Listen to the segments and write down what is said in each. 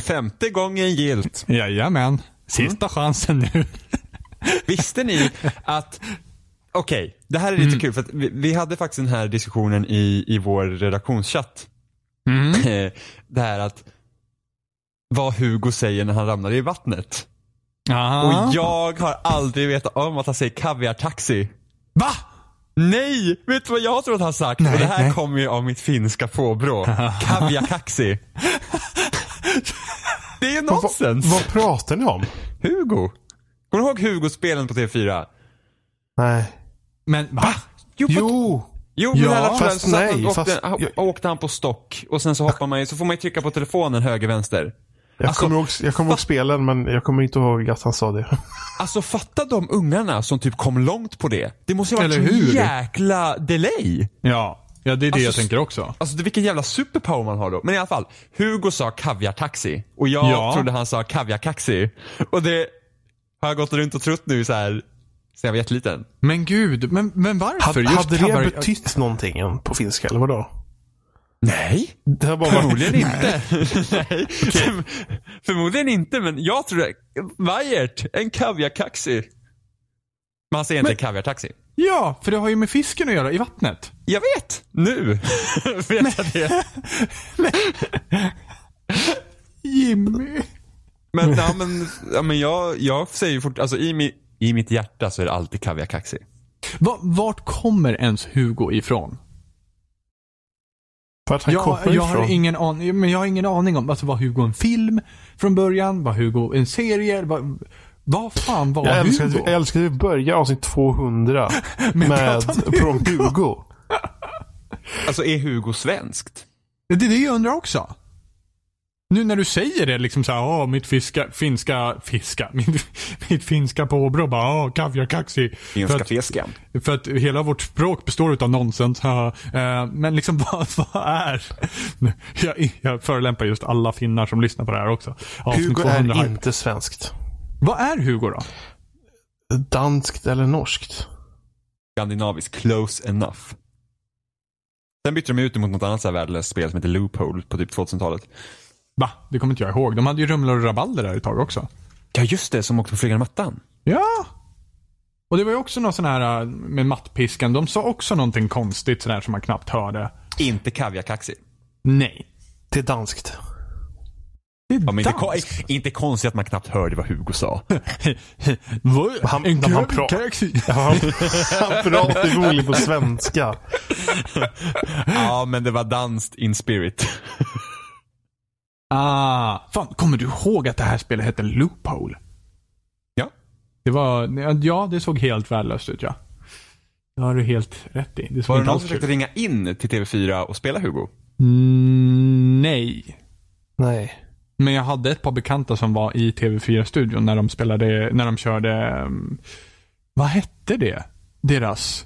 35 gången gilt. Jajamän. Sista chansen nu. Visste ni att... Okej, det här är lite kul för vi, vi hade faktiskt den här diskussionen i, i vår redaktionschatt. Eh, Det här att vad Hugo säger när han ramlar i vattnet. Aha. Och jag har aldrig vetat om att han säger kaviartaxi. Va? Nej! Vet du vad jag tror att han sagt? Nej, och det här kommer ju av mitt finska påbrå. Kaviakaxi. Det är ju Vad, nonsens. vad pratar ni om? Hugo. Kommer du ihåg Hugo-spelen på TV4? Nej. Men va? Jo, på- Jo! Jo, Ja, men alla fast så nej, han, fast- åkte han på stock och sen så hoppar man ju, så får man ju trycka på telefonen höger, vänster. Jag Alltså, kommer ihåg, jag kommer ihåg spelen men jag kommer inte ihåg att han sa det. Alltså fatta de ungarna som typ kom långt på det. Det måste ju varit hur? jäkla delay. Ja. Ja, det är det jag Alltså, tänker också. Alltså det- vilken jävla superpower man har då. Men i alla fall, Hugo sa kaviartaxi och jag Ja. trodde han sa kaviarkaxi. Och det har jag gått runt och trott nu så här sen jag var jätteliten. Men gud, men, men varför? Hade, Just hade det betytt någonting på finska eller vadå? Nej, Det har bara förmodligen inte. Nej, Förm- förmodligen inte men jag trodde, Vajert, en kaviarkaxi. Men han säger inte Men- kaviartaxi. Ja, för det har ju med fisken att göra i vattnet. Jag vet, nu vet jag det. Jimmy. Men, ja, men, ja, men jag, jag säger ju fort, alltså i, mi, i mitt hjärta så är det alltid kaviarkaxi. Va, vart kommer ens Hugo ifrån? Att han Jag, kommer jag, har ifrån. ingen aning, men jag har ingen aning om, alltså var Hugo en film från början? Var Hugo en serie? Vad, vad fan var Jag älskar, att Hugo? vi, jag älskar att vi börjar avsnitt 200 med prata om från Hugo. Alltså är Hugo svenskt? Det är det jag undrar också. Nu när du säger det liksom såhär, åh mitt fiska, finska, fiska, mitt, mitt finska påbrå bara, åh kaviarkaxi. För Finska att, fisken. för att hela vårt språk består av nonsens. Eh, Men liksom vad, vad är? Jag, jag förolämpar just alla finnar som lyssnar på det här också. Avsnitt Hugo 200 är inte svenskt. Vad är Hugo då? Danskt eller norskt. Skandinavisk, close enough. Sen bytte de ut det mot något annat så här värdelöst spel som heter Loophole på typ 2000-talet. Va? Det kommer inte jag ihåg. De hade ju Rumlar och Rabalder där ett tag också. Ja just det, som åkte på flygande mattan. Ja. Och det var ju också någon sån här äh, med mattpiskan. De sa också någonting konstigt sådär som man knappt hörde. Inte kaviarkaxi. Nej. Det är danskt. Ja, men inte, inte konstigt att man knappt hörde vad Hugo sa. Han- en kav- pra- han, han pratar förmodligen på svenska. ja, men det var danskt in spirit. Ah. Fan, kommer du ihåg att det här spelet hette Loophole? Ja. Det var, ja det såg helt värdelöst ut ja. Det har du helt rätt i. Det Var det någon som försökte ringa in till TV4 och spela Hugo? Mm, nej. Nej. Men jag hade ett par bekanta som var i TV4-studion när de spelade, när de körde, um, vad hette det? Deras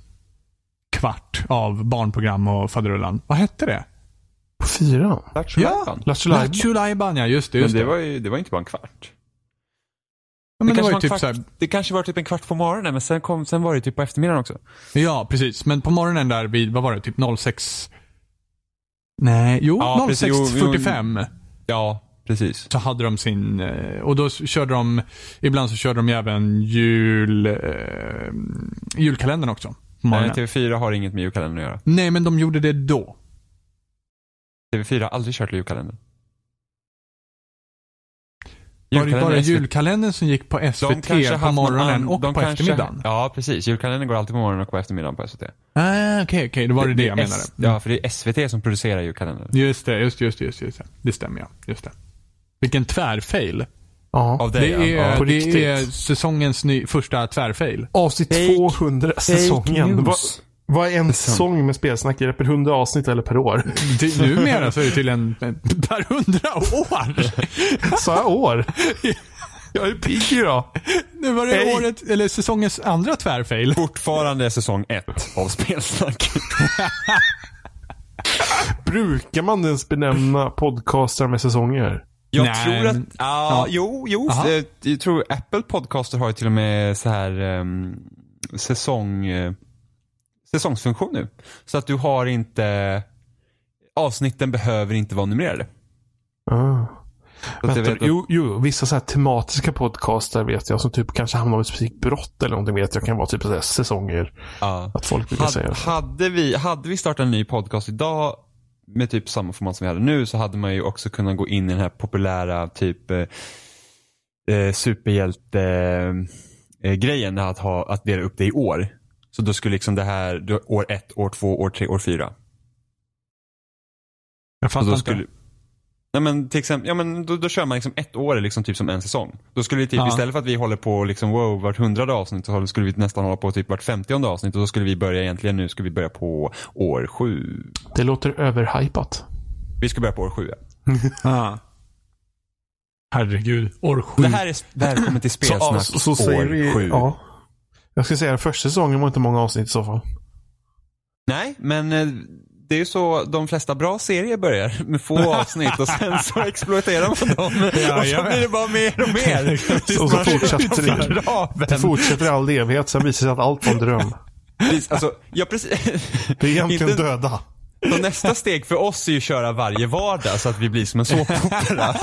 kvart av barnprogram och faderullan. Vad hette det? På fyran? Ja. Lattjo ja just det. Men Just det det, var ju det var inte bara en kvart. ja, men det, kanske var typ kvart, så här, det kanske var typ en kvart på morgonen men sen, kom, sen var det typ på eftermiddagen också. Ja, precis. Men på morgonen där vid, vad var det, typ 06? Nej, jo, Ja, precis. Jo, jo. 06.45 Ja, precis. så hade de sin, eh, och då körde de, ibland så körde de ju även jul, eh, julkalendern också. Nej, morgonen. TV4 har inget med julkalendern att göra. Nej, men de gjorde det då. TV4 har aldrig kört julkalendern. Var det bara julkalendern som gick på SVT på morgonen och på kanske- eftermiddagen? Ja, precis. Julkalendern går alltid på morgonen och på eftermiddagen på SVT. Ah, okej, okej. Då var det det, jag är menade. S- Ja, för det är SVT som producerar julkalendern. Just det, just, just, just, just det. Det stämmer ja. Just det. Vilken tvärfail. Ja. Av Det dig, ja. är, ja. på det är säsongens ny, första tvärfail. Avsnitt Fake- 200 säsongen. Vad, är en säsong med spelsnack? Är det per 100 avsnitt eller per år? Det- Numera så är det till en per hundra år. Sa jag år? Jag är pigg idag. Nu var det året, eller säsongens andra tvärfail. Fortfarande säsong ett av Spelsnack. Brukar man ens benämna podcastar med säsonger? Jag Nej, tror att, men- ja, ja. jo, jo. Aha. eh, Jag tror Apple Podcaster har ju till och med så här um, säsong, eh, säsongsfunktion nu. Så att du har inte, avsnitten behöver inte vara numrerade. Ah. Vänta, vet att- jo, jo, vissa så här tematiska podcaster vet jag som typ kanske handlar om ett specifikt brott eller någonting vet jag kan vara typ så säsonger. Ja. Att folk brukar säga Hade, så. hade, vi, hade vi startat en ny podcast idag med typ samma format som vi hade nu så hade man ju också kunnat gå in i den här populära typ eh, eh, superhjälte eh, grejen att, ha, att dela upp det i år. Så då skulle liksom det här, år ett, år två, år tre, år fyra. Jag fattar då inte. skulle, nej men till exempel, ja men då, då kör man liksom ett år är liksom typ som en säsong. Då skulle vi typ Ja. istället för att vi håller på liksom wow vart hundrade avsnitt så skulle vi nästan hålla på typ vart femtionde avsnitt och då skulle vi börja egentligen nu ska vi börja på år sju. Det låter överhypat. Vi ska börja på år sju. ja. Ja. Herregud. År sju. Det här är välkommen till Så, spelsnack så, så säger år vi, sju. ja. Jag ska säga att första säsongen var inte många avsnitt i så fall. Nej, men eh, det är ju så de flesta bra serier börjar med få avsnitt och sen så exploaterar man dem. Ja, och så blir det bara mer och mer. Och så fortsätter det. Det fortsätter i all evighet, sen visar det sig att allt var en dröm. Alltså, ja, precis. Det är egentligen Inte- döda. Så nästa steg för oss är ju att köra varje vardag så att vi blir som en såpopera.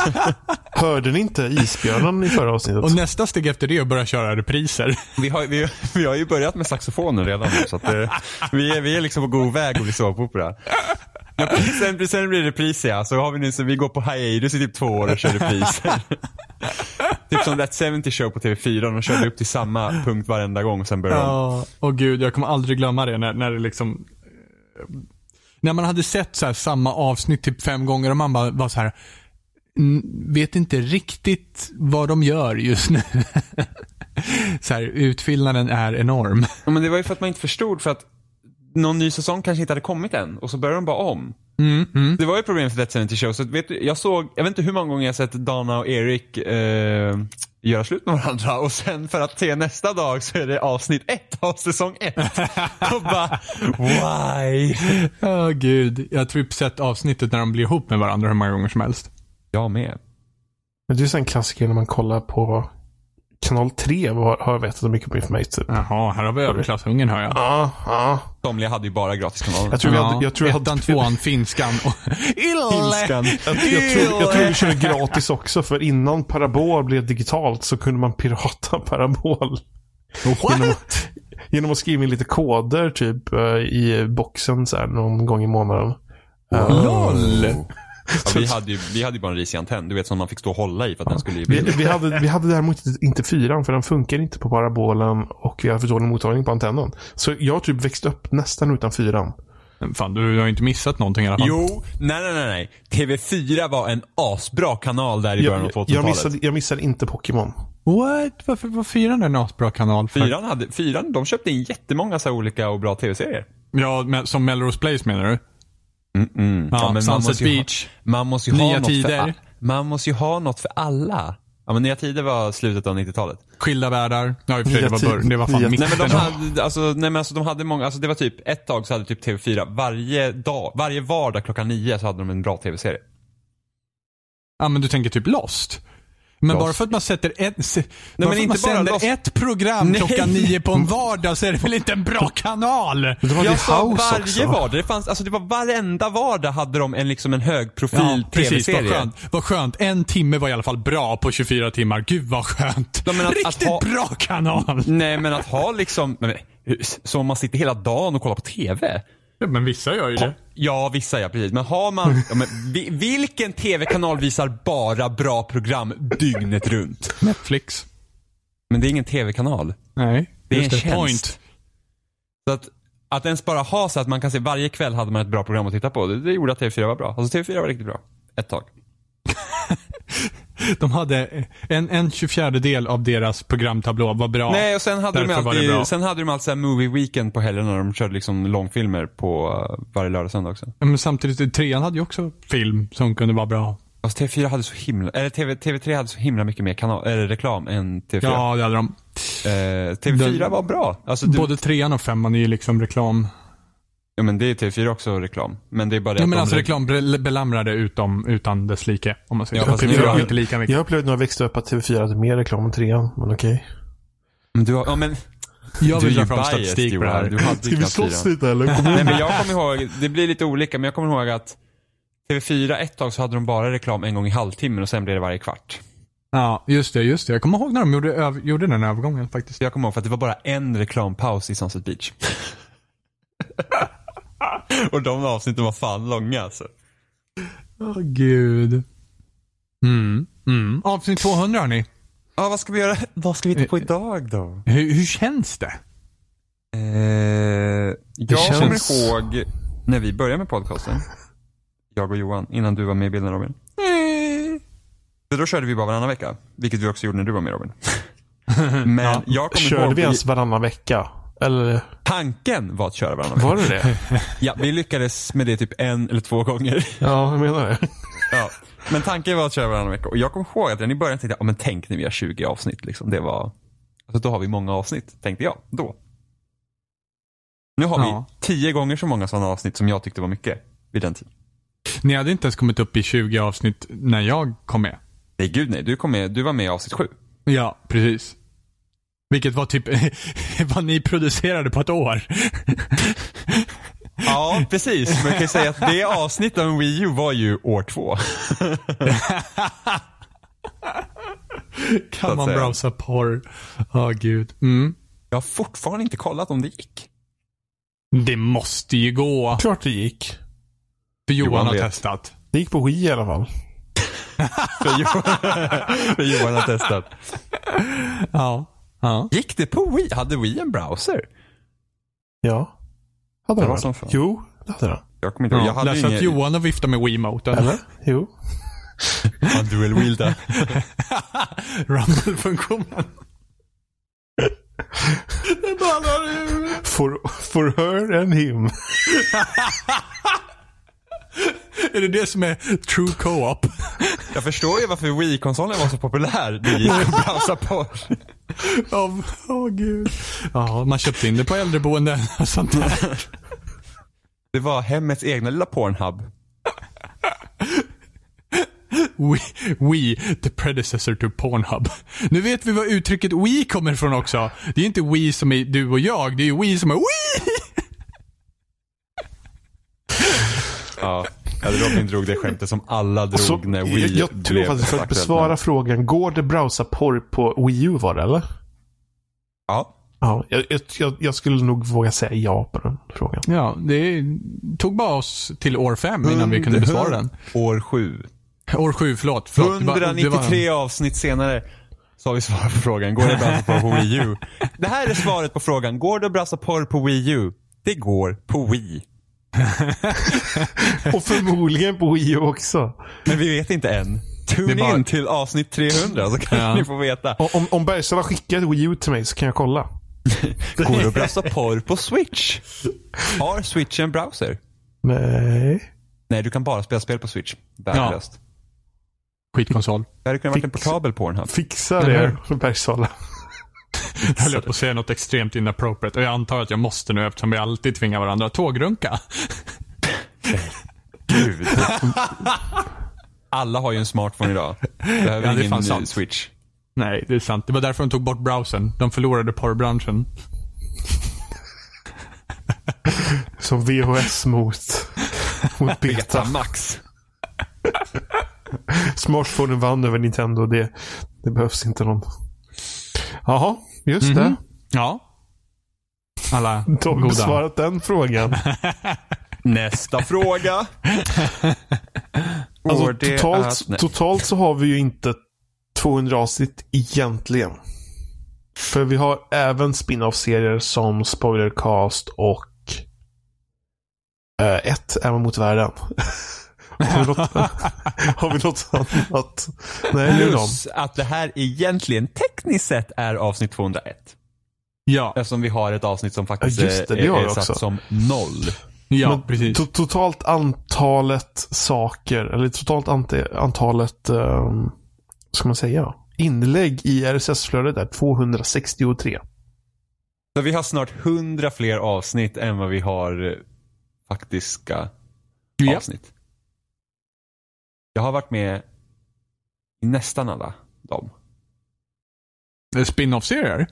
Hörde ni inte isbjörnen i förra avsnittet? Och nästa steg efter det är att börja köra repriser. Vi har, vi, vi har ju börjat med saxofonen redan nu så att eh, vi, är, vi är liksom på god väg att bli såpopera. Sen, sen blir det repriser ja, så har vi nu så vi går på hiatus i typ två år och kör repriser. typ som That 70 Show på TV4, de körde upp till samma punkt varenda gång och sen började de. Ja, och gud, jag kommer aldrig glömma det när, när det liksom när man hade sett så här samma avsnitt typ fem gånger och man bara var så här vet inte riktigt vad de gör just nu. så här, utfyllnaden är enorm. Ja, men det var ju för att man inte förstod för att någon ny säsong kanske inte hade kommit än och så började de bara om. Mm, mm. Det var ju problem för That 70 Show. Så vet du, jag såg, jag vet inte hur många gånger jag sett Dana och Erik eh, göra slut med varandra och sen för att se nästa dag så är det avsnitt ett av säsong ett. och bara, why? Åh gud, jag har typ sett avsnittet när de blir ihop med varandra hur många gånger som helst. Jag med. Men det är ju en klassiker när man kollar på kanal 3 har har jag vetat mycket på Information. Jaha, här har vi överklassungen hör jag. Ja, ja. Somliga hade ju bara gratiskanalen. Jag tror vi hade, jag tror Ettan, hade, tvåan, finskan och... Ilskan. jag, jag, tror, jag tror vi körde gratis också, för innan Parabol blev digitalt så kunde man pirata Parabol. What? Genom att skriva in lite koder typ eh, i boxen så här, någon gång i månaden. Eh, LOL! Ja, vi, hade ju, vi hade ju bara en risig antenn, du vet som man fick stå och hålla i för att den skulle Vi, bli... vi, hade, vi hade däremot inte- inte fyran för den funkar inte på parabolen och vi har för dålig mottagning på antennen. Så jag har typ växt upp nästan utan fyran. Fan, du har inte missat någonting i alla fall. Jo, nej nej nej nej. TV4 var en asbra kanal där i början av Jag, 2000-talet. jag, missade, jag missade inte Pokémon. What? Varför var fyran en asbra kanal? För? Fyran, hade, fyran, de köpte in jättemånga så här olika och bra tv-serier. Ja, men, som Melrose Place menar du? Mm-mm. Ja, man Sunset måste ju Beach. Ha, man måste ju Nya ha något Tider. För, man måste ju ha något för alla. Ja men Nya Tider var slutet av 90-talet. Skilda världar. Ja, i och för sig, Nya det var, det var fan mitten. Nej men de Ja. hade, alltså, nej, men alltså, de hade många, alltså det var typ ett tag så hade typ TV4 varje dag, varje vardag klockan nio så hade de en bra tv-serie. Ja, men du tänker typ Lost. Men bara för att man sätter ett, bara men inte man bara Lost. ett program Nej. klockan nio på en vardag så är det väl inte en bra kanal? Det var Jag sa varje också. vardag, det fanns, alltså det var varenda vardag hade de en liksom en hög profil precis. Vad tv-serie. skönt. Vad skönt. En timme var i alla fall bra på 24 timmar. Gud vad skönt. Ja, att- Riktigt att ha- bra kanal. Nej men att ha liksom, men, så om man sitter hela dagen och kollar på TV. Ja, men vissa gör ju Ha, ja vissa ja, precis. Men har man, ja, men, vi, vilken TV-kanal visar bara bra program dygnet runt? Netflix. Men det är ingen TV-kanal. Nej. Det är en tjänst. Point. Så att, att ens bara ha så att man kan se varje kväll hade man ett bra program att titta på. Det, det gjorde att TV4 var bra. Alltså TV4 var riktigt bra. Ett tag. De hade en, en 24 del av deras programtablå var bra. Nej och sen hade, de därför alltid, sen hade de alltid så här movie weekend på helgen när de körde liksom långfilmer på uh, varje lördag och söndag också. Men samtidigt, trean hade ju också film som kunde vara bra. Fast TV4 hade så himla, eller TV, TV3 hade så himla mycket mer kanal, eller reklam än TV4. Ja, det hade de. Eh, TV4 Den- var bra. Alltså, du, Både trean och femman är ju liksom reklam. Ja, men det är TV4 också reklam. Men det är bara det Ja, men de alltså re- reklam be- belamrade utom, utan dess like. Om man säger Ja, så. fast TV4 nu- har inte lika mycket. Jag upplevde när jag växte upp att TV4 hade mer reklam än trean, men okej. Men du har, ja men Jag vill dra fram statistik på det här. Du hade Ska vi slåss lite eller? Nej men jag kommer ihåg, det blir lite olika, men jag kommer ihåg att TV4 ett tag så hade de bara reklam en gång i halvtimmen och sen blev det varje kvart. Ja, just det, just det. Jag kommer ihåg när de gjorde, öv- gjorde den övergången faktiskt. Jag kommer ihåg för att det var bara en reklampaus i Sunset Beach. och de avsnitten var fan långa alltså. Åh gud. Mm, mm. Avsnitt 200 hörni. Ja, vad ska vi göra? Vad ska vi hitta på idag då? Hur, hur känns det? Eh, jag känns- kommer ihåg när vi började med podcasten. Jag och Johan, innan du var med i bilden Robin. För då körde vi bara varannan vecka. Vilket vi också gjorde när du var med Robin. Men jag kommer Körde ihåg, vi ens varannan vecka? Eller tanken var att köra varannan vecka. var det det? Ja, vi lyckades med det typ en eller två gånger. Ja, jag menar det. Ja. Men tanken var att köra varannan vecka. Och jag kommer ihåg att redan i början tänkte jag, ja, men tänk när vi har 20 avsnitt. Liksom. Det var, alltså, då har vi många avsnitt, tänkte jag då. Nu har Ja. vi tio gånger så många sådana avsnitt som jag tyckte var mycket vid den tiden. Ni hade inte ens kommit upp i 20 avsnitt när jag kom med. Nej, gud nej. Du, kom med, du var med i avsnitt sju. Ja, precis. Vilket var typ vad ni producerade på ett år. Ja, precis. Jag kan ju säga att det avsnittet av Wii U var ju år två. kan man säga. browsa porr? Ja, gud. Mm. Jag har fortfarande inte kollat om det gick. Det måste ju gå. Klart det gick. För Johan, Johan har vet. testat. Det gick på Wii i alla fall. För Johan, för Johan har testat. Ja. Ja. Gick det på Wii? Hade Wii en browser? Ja. Hade Det den var väl? som fan. Jo, det hade den. Jag kommer inte ihåg. Jag ja. hade Läs ju att. Johan har viftat med Wiimoten. Eller? Jo. Han dual wielda. Rumble-funktionen. det ballar ur. For, for her and him. Är det det som är true co-op? Jag förstår ju varför Wii-konsolen var så populär. Det gick att browsa på. Åh oh, gud. Ja, man köpte in det på äldreboenden och sånt där. Det var hemmets egna lilla Pornhub. We, we, the predecessor to Pornhub. Nu vet vi var uttrycket we kommer ifrån också. Det är inte we som är du och jag, det är we som är we. Ja. Ja, Robin drog det skämtet som alla drog Så, när jag, Wii jag tror blev faktiskt för att besvara frågan. Går det browsa porr på Wii U var det eller? Ja. Ja, jag, jag- jag, jag skulle nog våga säga ja på den frågan. Ja, det tog bara oss till år fem innan vi kunde besvara den. År sju. År sju, förlåt. förlåt det var- det var- 193 avsnitt senare så har vi svar på frågan. Går det att browsa porr på Wii U? Det här är svaret på frågan. Går det att browsa porr på Wii U? Det går på Wii. Och förmodligen på Wii U också. Men vi vet inte än. Tune bara- in till avsnitt 300 så kan Ja. ni få veta. Om, om Bergsala skickar ett Wii U till mig så kan jag kolla. Går det att browsa porr på Switch? Har Switch en browser? Nej. Nej, du kan bara spela spel på Switch. Värdelöst. Skitkonsol. Det hade kunnat varit en portabel Pornhub. Fixa det Bergsala. Jag höll på att säga något extremt inappropriate och jag antar att jag måste nu eftersom vi alltid tvingar varandra att tågrunka. Gud. Alla har ju en smartphone idag. Behöver Ja, det är fan ingen sant. Switch. Nej, det är sant. Det var därför de tog bort browsern. De förlorade porrbranschen. Som VHS mot, mot beta. Max. Smartphonen vann över Nintendo. Det, det behövs inte någon. Jaha, just Mhm. det. Ja. Alla Då har vi besvarat den frågan. Nästa fråga. Alltså, totalt, totalt så har vi ju inte 200 avsnitt egentligen. För vi har även spin-off-serier som Spoilercast och eh, ett Även mot världen. har, vi något, har vi något annat? Nej. Plus att det här egentligen tekniskt sett är avsnitt 201. Ja, Eftersom vi har ett avsnitt som faktiskt Ja, det, det är, satt som noll. ja Men precis. to- totalt antalet saker, eller totalt antalet, um, ska man säga, inlägg i RSS-flödet är 263. Så vi har snart 100 fler avsnitt än vad vi har eh, faktiska Ja. avsnitt. Jag har varit med i nästan alla dem. Det är Spin-off-serier?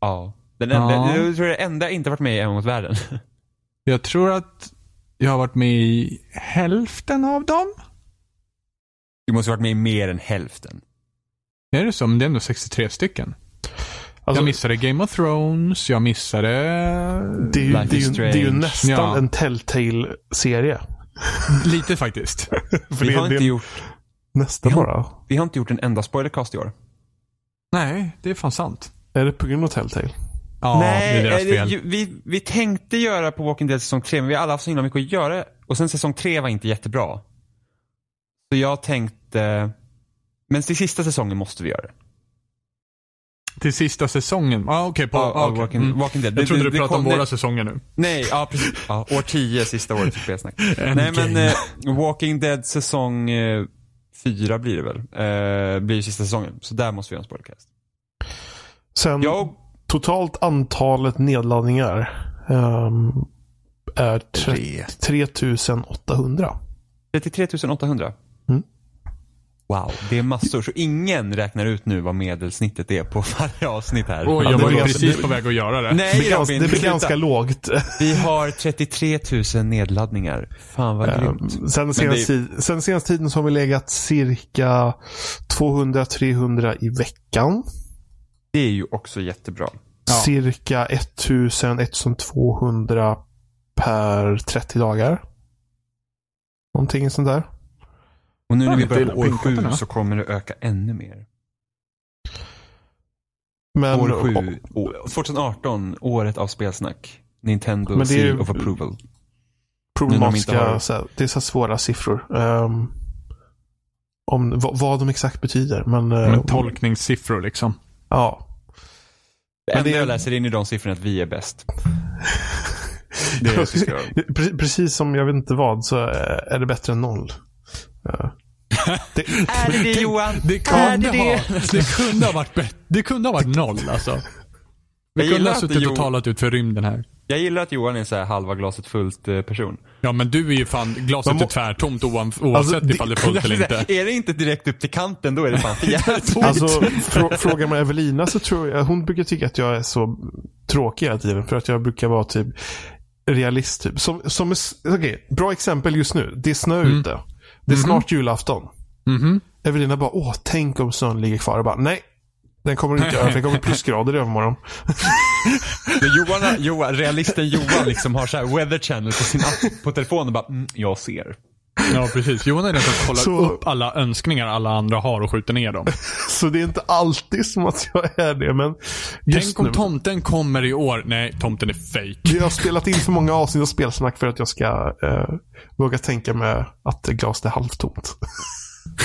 Ja. Den enda, Ja. Jag tror det är enda jag inte varit med i En mot världen. Jag tror att jag har varit med i hälften av dem. Du måste ha varit med i mer än hälften. Är det så? Men det är ändå 63 stycken. Alltså, jag missade Game of Thrones, jag missade... det, är ju, Life det, är is ju, det är ju nästan Ja. en Telltale-serie. Lite faktiskt. För Vi det, har inte gjort, nästan vi har- bara. vi har inte gjort en enda spoilercast i år. Nej, det är fan sant. Är det på grund av Telltale? Ja, Nej, det är deras fel. ju- vi, vi tänkte göra på Walking Dead säsong 3, men vi har alla haft så himla mycket att göra. Och sen säsong 3 var inte jättebra. Så jag tänkte, men till sista säsongen måste vi göra det. Till sista säsongen. Ah, okej. på Av- ah, okej. Walking, Mm. Walking Dead. Jag trodde Det- du det pratade om våra nej, säsonger nu. Nej, ja precis. Ja, år 10, sista året för spelsnack. nej men eh, Walking Dead säsong eh, 4 blir det väl. Eh, blir sista säsongen. Så där måste vi göra en spoilercast. Sen Jag, totalt antalet nedladdningar ehm, är tre- 3800. 33 800. Mm. Wow, det är massor. Så ingen räknar ut nu vad medelsnittet är på varje avsnitt här. Ja, jag det var ju precis på väg att göra det. Det Nej ganska, Robin, det blir sluta. ganska lågt. Vi har 33 000 nedladdningar. Fan vad Ehm, grymt. sen, senaste, det- sen senaste tiden så har vi legat cirka 200-300 i veckan. Det är ju också jättebra. Ja. Cirka 1000-1200 per 30 dagar. Någonting sånt där. Och nu när vi börjar på år. 7 så kommer det öka ännu mer. Men, År 7, 2018, året av spelsnack. Nintendo Men det är ju- Seal of Approval. problematiska, de har- det är så svåra siffror. Ehm, om vad, vad de exakt betyder. Men, eh, Men tolkningssiffror liksom. ja. Det Men enda det jag läser in i de siffrorna är att vi är bäst. Det är Jag Precis som jag vet inte vad så är det bättre än noll. Ja. Det, Är det det Johan? Det Är kunde, det ha, det? det kunde ha varit bättre. Det kunde ha varit noll alltså. Vi Jag kunde ha suttit och talat ut för rymden här. Jag gillar att Johan är så här halva glaset fullt eh, person. Ja men du är ju fan, glaset må- är tvärtomt oav- oavsett det- ifall det är fullt eller inte. Är det inte direkt upp till kanten då är det fan för jävligt. alltså, frå, frågar man Evelina så tror jag, hon brukar tycka att jag är så tråkig hela tiden. För att jag brukar vara typ realist. Typ. Som, som okej, bra exempel just nu. Det är snö Mm. ute. Det är snart julafton. Mhm. Evelina bara, åh, tänk om snön ligger kvar. Jag bara, nej. Den kommer inte göra, för det kommer plusgrader i övermorgon. Johan, Johan, realisten Johan liksom har så här weather channel på sin app på telefonen och bara, mm, jag ser. Ja precis. Johan är den som kollar Så- upp alla önskningar alla andra har och skjuter ner dem. Så det är inte alltid som att jag är det, men Tänk om nu. tomten kommer i år. Nej, tomten är fake. Vi har spelat in för många avsnitt av spelsnack för att jag ska eh, våga tänka mig att glaset är halvtomt.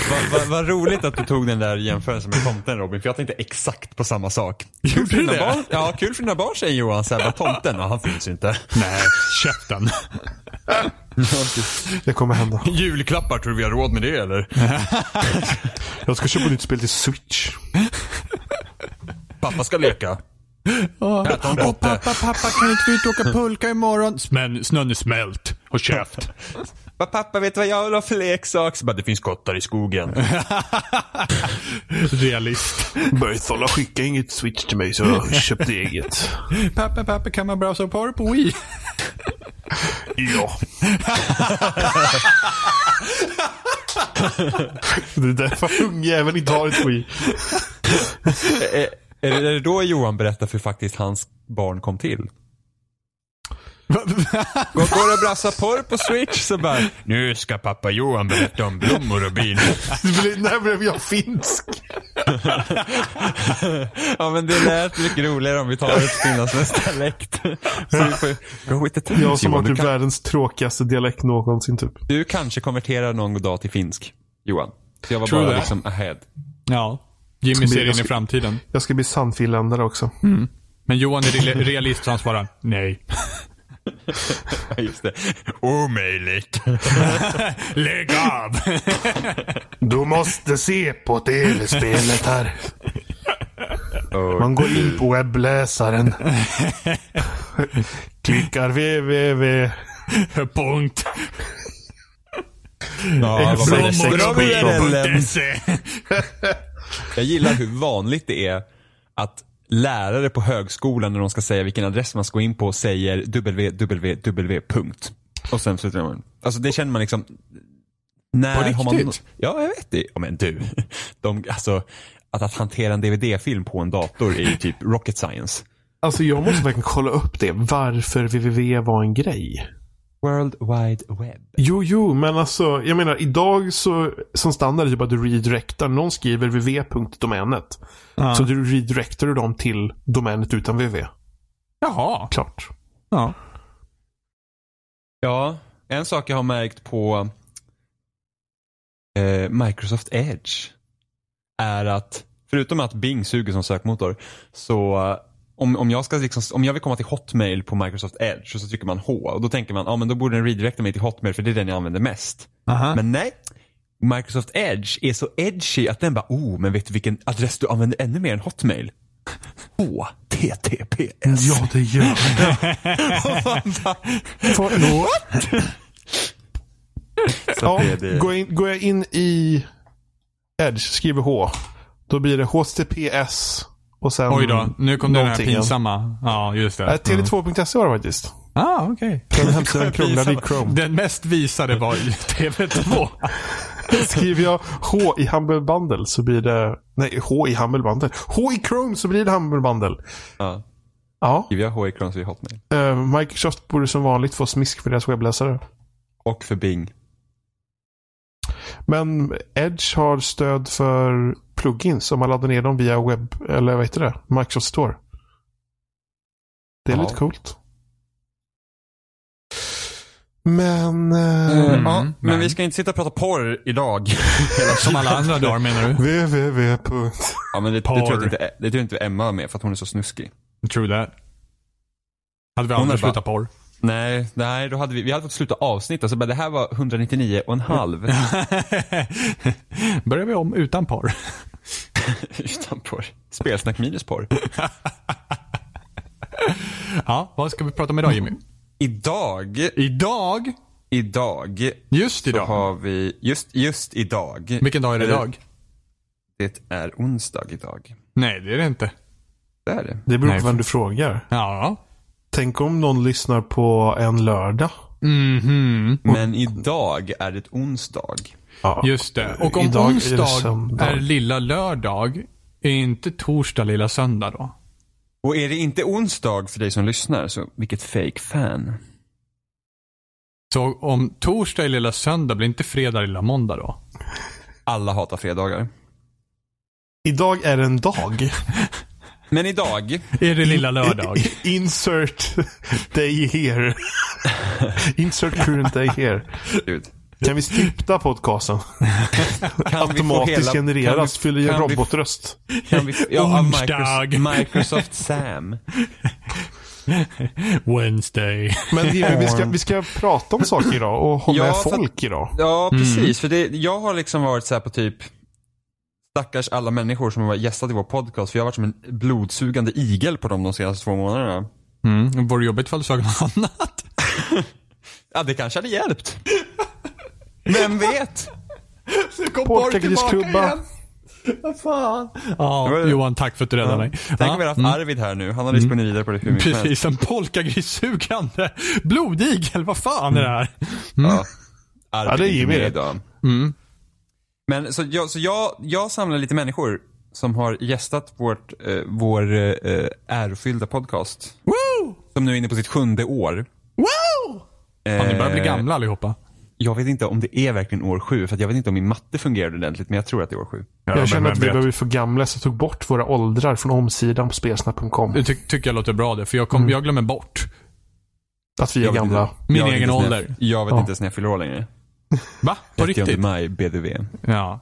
Vad va, vad roligt att du tog den där jämförelsen med tomten Robin, för jag tänkte exakt på samma sak. Kul för dina barn, ja, kul för dina barn säger Johan, såhär, vad tomten, ja, han finns ju inte. Nej, käften. Det kommer hända. Julklappar, tror du vi har råd med det eller? Jag ska köpa nytt spel till Switch. Pappa ska leka. Åh, kotte. pappa, pappa, kan inte vi ut och åka pulka imorgon? Men snön är smält. Håll käft. Pappa, vet du vad jag vill ha för leksak? Så bara, det finns kottar i skogen. Realist. Berthold skicka inget Switch till mig så jag köpte eget. Pappa, pappa, kan man browsa porr på Wii? Ja. det är därför ungjäveln inte har ett Wii. är, är, det, då Johan berättar för faktiskt hans barn kom till? Går, går det att brassa porr på switch så bara, nu ska pappa Johan berätta om blommor och bin. Det blir, när blev jag finsk? ja men det lät mycket roligare om vi tar ett finlandssvensk dialekt. Så vi får go with the times, Jag som har typ kan, världens tråkigaste dialekt någonsin typ. du kanske konverterar någon dag till finsk, Johan. Så jag var Tror bara det. liksom ahead. Ja. Jimmy ser jag in i ska- framtiden. Jag ska bli sannfinländare också. Men Johan är re- realist så han svarar nej. Just det. Omöjligt. Lägg av! Du måste se på tv-spelet här. Man går in på webbläsaren. Klickar www. Punkt. Ja. .se. Jag gillar hur vanligt det är att lärare på högskolan när de ska säga vilken adress man ska gå in på säger www. Och sen slutar man. Alltså det känner man liksom. När På har man, riktigt? Ja, jag vet det. Ja, men du. De, alltså, att, att hantera en DVD-film på en dator är ju typ rocket science. Alltså jag måste verkligen kolla upp det. Varför www var en grej. World Wide Web. Jo, jo, men alltså jag menar idag så som standard är det bara att du redirectar. Någon skriver www.domänet. Ja. Så du redirectar du dem till domänet utan www. Jaha. Klart. Ja. Ja, en sak jag har märkt på eh, Microsoft Edge är att förutom att Bing suger som sökmotor så om, om, jag ska liksom, om jag vill komma till Hotmail på Microsoft Edge så trycker man H och då tänker man ja men då borde den redirecta mig till Hotmail för det är den jag använder mest. Aha. Men nej. Microsoft Edge är så edgy att den bara oh men vet du vilken adress du använder ännu mer än Hotmail? HTTPS. Ja, det gör det. What? Så Ja, det, går, in, går jag in i Edge, skriver H. Då blir det HTTPS och sen Oj då, nu kom den här pinsamma. Ja, just det. Äh, Tele2.se var det faktiskt. Ah, okej. Den hemsidan krånglade i Chrome. Den mest visade var ju TV2. Skriver jag H i Humble Bundle så blir det... Nej, H i Humble Bundle. H i Chrome så blir det Humble Bundle. Ja. Ja. Skriver jag H i Chrome så är det Hotmail. eh, Microsoft borde som vanligt få smisk för deras webbläsare. Och för Bing. Men Edge har stöd för plugins om man laddar ner dem via webb... Eller vad heter det? Microsoft Store. Det är Ja. lite coolt. Men... eh, Mm, ja, men, men- vi ska inte sitta och prata porr idag. Som alla andra dagar menar du? www. ja, men det, det, tror jag inte, det tror jag inte Emma var med för att hon är så snuskig. True that. Hade vi aldrig är slutat porr? Nej, nej då hade vi, vi hade fått sluta avsnitt och så bara det här var 199 och en halv. Börjar vi om utan porr? Utan porr. Spelsnack minus porr. Ja, vad ska vi prata om idag Jimmy? Idag, Idag? idag, Just så idag. har vi, just, just idag. Vilken dag är det idag? Det är onsdag idag. Nej, det är det inte. Det är det. Det beror Nej, på vem du frågar. Ja. Tänk om någon lyssnar på en lördag. Mhm. Men idag är det onsdag. Ja. Just det. Och om Idag är onsdag söndag. är lilla lördag, är inte torsdag lilla söndag då? Och är det inte onsdag för dig som lyssnar, så vilket fake fan. Så om torsdag är lilla söndag, blir inte fredag lilla måndag då? Alla hatar fredagar. Idag är en dag. Men idag, Är det lilla lördag? Insert day here. Insert current day here. Kan vi skripta podcasten? Automatiskt genereras. Fyller i en robotröst. Kan vi, ja. Microsoft, Microsoft Sam. Wednesday. Men Jimmy, vi ska, vi ska prata om saker idag och ha Ja, med folk idag. Ja, precis. För det, jag har liksom varit så här på typ stackars alla människor som har gästat i vår podcast. För jag har varit som en blodsugande igel på dem de senaste två månaderna. Mm. Vore det jobbigt ifall du sa något annat? Ja, det kanske hade hjälpt. Vem vet? Polkagrisklubba. Vad fan? Ja, var- Johan, tack för att du räddade mig. Tänk om vi hade haft mm. Arvid här nu. Han hade ju spunnit vidare på det hur mycket. Precis, en polkagrisugande blodigel. Vad fan är det här? Ja. Arvid Ja, det är Jimmy idag. Mm. Men så, jag, så jag, jag samlar lite människor som har gästat vårt, eh, vår eh, ärofyllda podcast. Woo! Som nu är inne på sitt sjunde år. Woo! Ja, ni börjar bli Eh, gamla allihopa. Jag vet inte om det är verkligen år sju, för att jag vet inte om min matte fungerade ordentligt, men jag tror att det är år sju. Jag känner att vi börjar för gamla så jag tog bort våra åldrar från omsidan på spelsnack.com. Det ty tycker jag låter bra det, för jag, kom, jag glömmer bort. Att vi är Jag gamla. inte- Min jag egen ålder. Jag vet Ja. inte ens när jag fyller år längre. Va? På 30 riktigt? maj, BDV. Ja.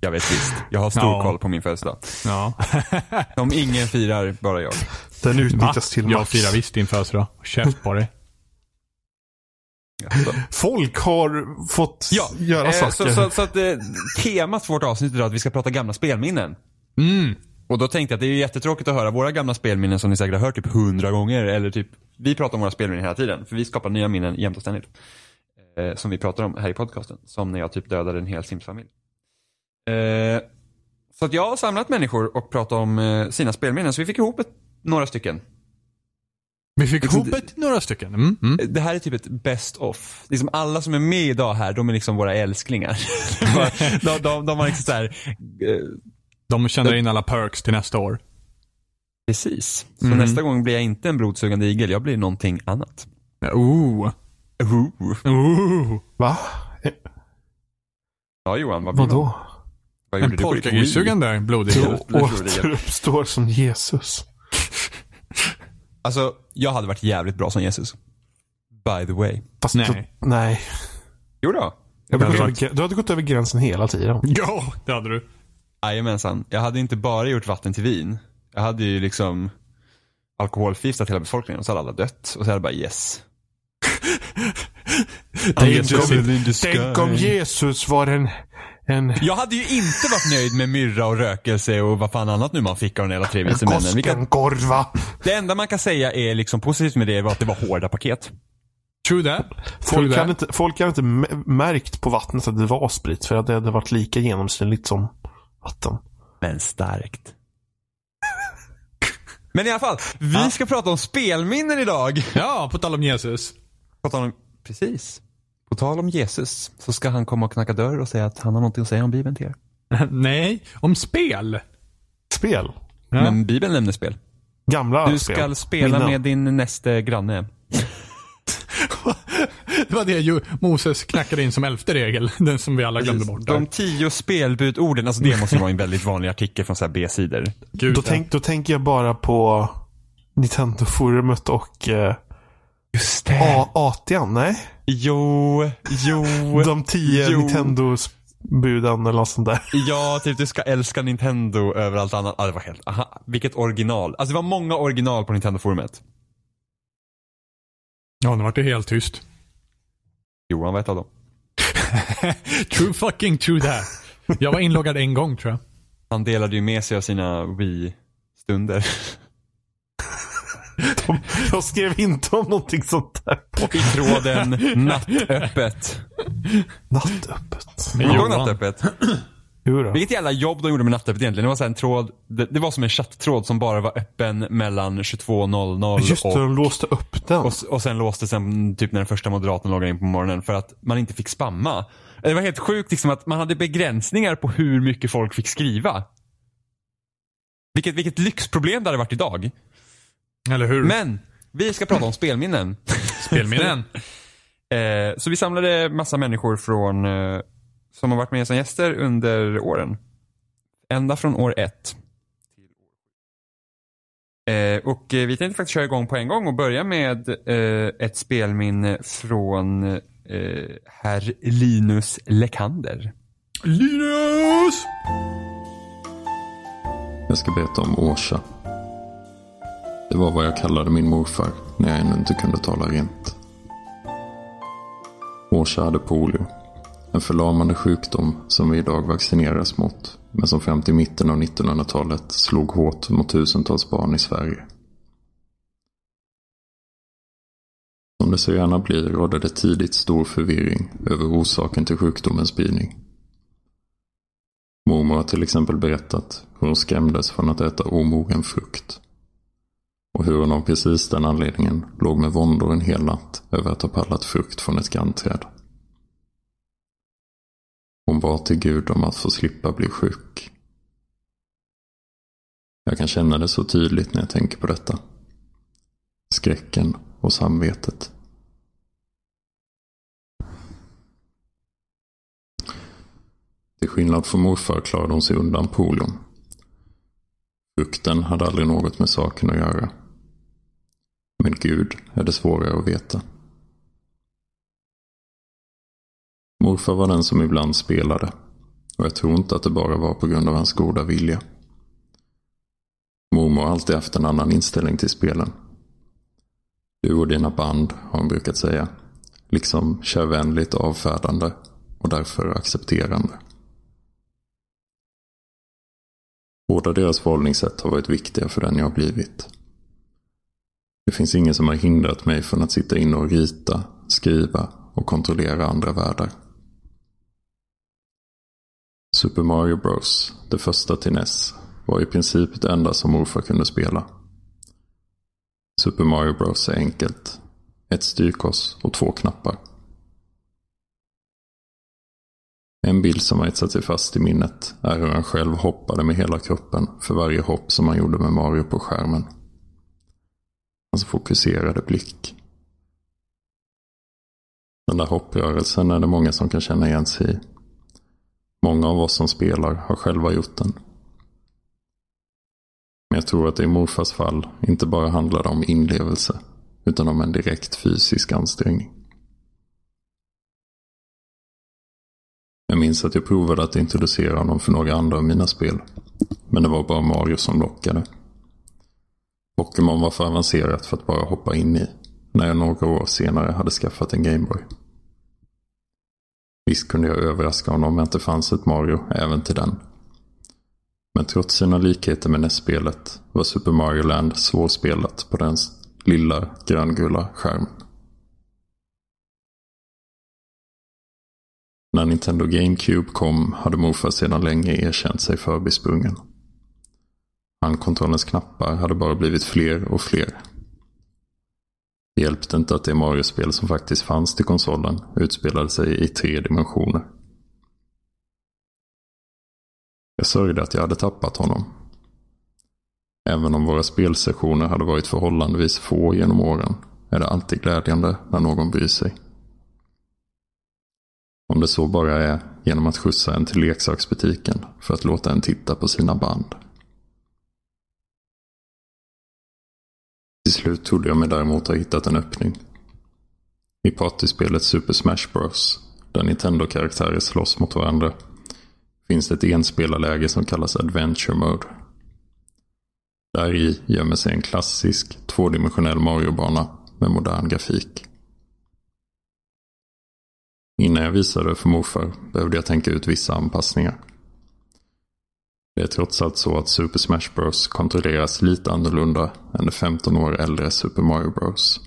Jag vet visst. Jag har stor Ja. koll på min födelsedag. ja. Om ingen firar, bara jag. Den utnyttjas till Jag max. firar visst din födelsedag. Käft på dig. Alltså. Folk har fått Ja, göra eh, saker. så, så, så att eh, temat för vårt avsnitt idag är att vi ska prata gamla spelminnen. Mm. Och då tänkte jag att det är jättetråkigt att höra våra gamla spelminnen som ni säkert har hört typ hundra gånger. Eller typ, vi pratar om våra spelminnen hela tiden. För vi skapar nya minnen jämt och ständigt. Eh, som vi pratar om här i podcasten. Som när jag typ dödade en hel Sims-familj. Eh, Så att jag har samlat människor och pratat om eh, sina spelminnen. Så vi fick ihop ett, några stycken. Vi fick Liksom ihop ett, några stycken. Mm, mm. Det här är typ ett best of. Liksom alla som är med idag här, de är liksom våra älsklingar. de, de, de har liksom så här, eh, De känner in alla perks till nästa år. precis. Så Mm. nästa gång blir jag inte en blodsugande igel, jag blir någonting annat. Ooh. Ooh. Va? Eh, Ja Johan, vad blir man? Vadå? Vad En du polkagrissuggande blodigel. Jo. Återuppstår som Jesus. Alltså, jag hade varit jävligt bra som Jesus. By the way. Fast Nej. Nej. Jo då. Jag hade hade över, varit- du hade gått över gränsen hela tiden. Ja, det hade du. Jajamensan. Jag hade inte bara gjort vatten till vin. Jag hade ju liksom alkoholförgiftat hela befolkningen och så hade alla dött. Och så hade jag bara yes. Tänk om Jesus var en... en Jag hade ju inte varit nöjd med myrra och rökelse och vad fan annat nu man fick av de jävla tre vise en männen. Kan-. Det enda man kan säga är liksom positivt med det var att det var hårda paket. True that. Folk True hade, that. inte, folk hade inte märkt på vattnet att det var sprit. För att det hade varit lika genomsnittligt som vatten. Men starkt. Men i alla fall, vi ska prata om spelminnen idag. Ja, på tal om Jesus. På tal om, precis. På tal om Jesus så ska han komma och knacka dörr och säga att han har någonting att säga om Bibeln till er. Nej, om spel. Spel. Ja. Men Bibeln nämner spel. Gamla Du spel. ska spela Minnen. med din näste granne. Det var det ju Moses knackade in som elfte regel. Den som vi alla glömde bort. De Där. tio spelbudorden, alltså det måste vara en väldigt vanlig artikel från så här B-sidor. Gud, Då, tänk, då tänker jag bara på Nintendo-forumet och eh, Just A- Atian, nej? Jo, jo. De tio Jo. Nintendo-buden eller något sånt där. Ja, typ du ska älska Nintendo över allt annat. Ah, det var helt, aha, vilket original. Alltså det var många original på Nintendo-forumet. Ja, nu vart det helt tyst. Johan var ett av dem. True fucking true that. Jag var inloggad en gång tror jag. Han delade ju med sig av sina Wii-stunder. De, de skrev inte om någonting sånt där. Och i tråden nattöppet. Nattöppet. Kommer du ihåg Johan. nattöppet? Då. Vilket jävla jobb de gjorde med nattöppet egentligen. Det var så en tråd, det, det var som en chatttråd som bara var öppen mellan 22.00 Just det, och de låste upp den. Och, och sen låste sen typ när den första moderatorn loggade in på morgonen för att man inte fick spamma. Det var helt sjukt liksom att man hade begränsningar på hur mycket folk fick skriva. Vilket, vilket lyxproblem det hade varit idag. Eller hur? Men, vi ska prata om spelminnen. Spelminnen. Eh, så vi samlade massa människor från, eh, som har varit med som gäster under åren. Ända från år ett. Eh, och eh, vi tänkte faktiskt köra igång på en gång och börja med eh, ett spelminne från eh, herr Linus Lekander. Linus! Jag ska berätta om Åsa. Det var vad jag kallade min morfar när jag ännu inte kunde tala rent. Åsa hade polio. En förlamande sjukdom som vi idag vaccineras mot. Men som fram till mitten av 1900-talet slog hårt mot tusentals barn i Sverige. Som det så gärna blir rådde det tidigt stor förvirring över orsaken till sjukdomens spridning. Mormor har till exempel berättat hur hon skrämdes från att äta omogen frukt. Och hur hon av precis den anledningen låg med våndor en hel natt över att ha pallat frukt från ett grannträd. Hon bad till Gud om att få slippa bli sjuk. Jag kan känna det så tydligt när jag tänker på detta. Skräcken och samvetet. Till skillnad från morfar klarade hon sig undan polion. Frukten hade aldrig något med saken att göra. Men Gud är det svårare att veta. Morfar var den som ibland spelade. Och jag tror inte att det bara var på grund av hans goda vilja. Mormor har alltid haft en annan inställning till spelen. Du och dina band, har hon brukat säga. Liksom kärvänligt avfärdande och därför accepterande. Båda deras förhållningssätt har varit viktiga för den jag har blivit. Det finns ingen som har hindrat mig från att sitta inne och rita, skriva och kontrollera andra världar. Super Mario Bros, det första till NES, var i princip det enda som morfar kunde spela. Super Mario Bros är enkelt. Ett styrkors och två knappar. En bild som har etsat sig fast i minnet är hur han själv hoppade med hela kroppen för varje hopp som han gjorde med Mario på skärmen. Alltså Hans fokuserade blick. Den där hopprörelsen är det många som kan känna igen sig i. Många av oss som spelar har själva gjort den. Men jag tror att det i morfars fall inte bara handlade om inlevelse, utan om en direkt fysisk ansträngning. Jag minns att jag provade att introducera honom för några andra av mina spel. Men det var bara Mario som lockade. Pokémon var för avancerat för att bara hoppa in i, när jag några år senare hade skaffat en Gameboy. Visst kunde jag överraska honom med att det fanns ett Mario även till den. Men trots sina likheter med NES-spelet var Super Mario Land svårspelat på den lilla gröngula skärmen. När Nintendo GameCube kom hade morfar sedan länge erkänt sig förbisprungen. Handkontrollens knappar hade bara blivit fler och fler. Det hjälpte inte att det Mario-spel som faktiskt fanns till konsolen utspelade sig i tre dimensioner. Jag sörjde att jag hade tappat honom. Även om våra spelsessioner hade varit förhållandevis få genom åren är det alltid glädjande när någon bryr sig. Om det så bara är genom att skjutsa en till leksaksbutiken för att låta en titta på sina band. Till slut trodde jag mig däremot ha hittat en öppning. I partyspelet Super Smash Bros, där Nintendo-karaktärer slåss mot varandra, finns det ett enspelarläge som kallas Adventure Mode. Där i gömmer sig en klassisk tvådimensionell Mario-bana med modern grafik. Innan jag visade det för morfar behövde jag tänka ut vissa anpassningar. Det är trots allt så att Super Smash Bros kontrolleras lite annorlunda än det 15 år äldre Super Mario Bros.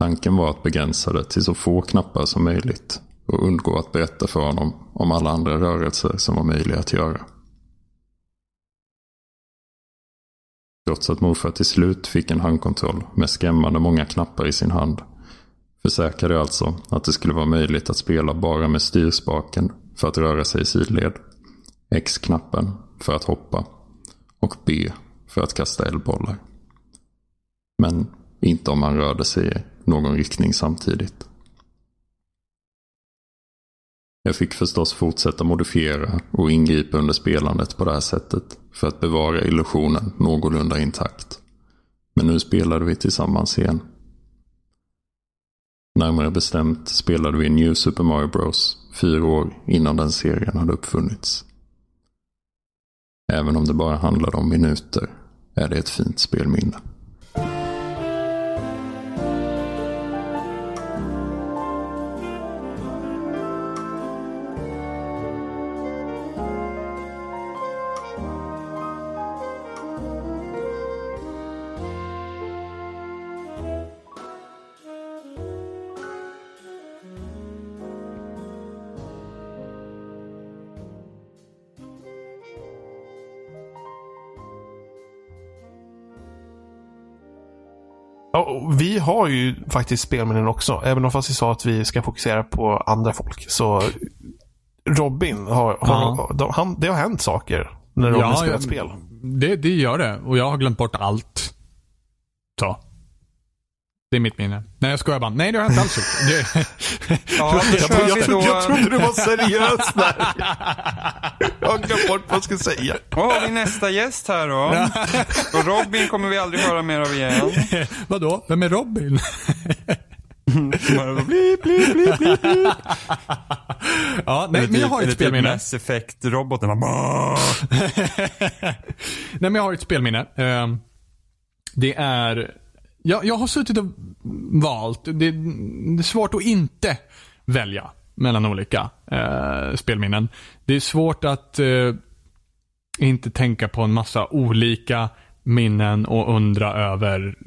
Tanken var att begränsa det till så få knappar som möjligt och undgå att berätta för honom om alla andra rörelser som var möjliga att göra. Trots att morfar till slut fick en handkontroll med skrämmande många knappar i sin hand försäkrade jag alltså att det skulle vara möjligt att spela bara med styrspaken för att röra sig i sidled, X-knappen för att hoppa och B för att kasta eldbollar. Men inte om man rörde sig i någon riktning samtidigt. Jag fick förstås fortsätta modifiera och ingripa under spelandet på det här sättet för att bevara illusionen någorlunda intakt. Men nu spelade vi tillsammans igen. Närmare bestämt spelade vi New Super Mario Bros fyra år innan den serien hade uppfunnits. Även om det bara handlade om minuter är det ett fint spelminne. Och vi har ju faktiskt spelminnen också. Även om fast vi sa att vi ska fokusera på andra folk. Så Robin, har, har, de, han, det har hänt saker när Robin Ja, spelat spel. Det, det gör det. Och jag har glömt bort allt. Så. Det är mitt minne. Nej, jag skojar bara. Nej, det har jag inte alls gjort. Det, Ja, Jag, jag, då. jag trodde du var seriös där. Jag har glömt bort vad jag ska säga. Då har vi nästa gäst här då. Och Robin kommer vi aldrig höra mer av igen. vadå? Vem är Robin? Blip, blip, blip, blip. ja, nej, men jag har ett Eller typ spelminne. Mass Effect-roboten. Nej, men jag har ett spelminne. Ehm, Det är... Jag, jag har suttit och valt. Det, det är svårt att inte välja mellan olika eh, spelminnen. Det är svårt att eh, inte tänka på en massa olika minnen och undra över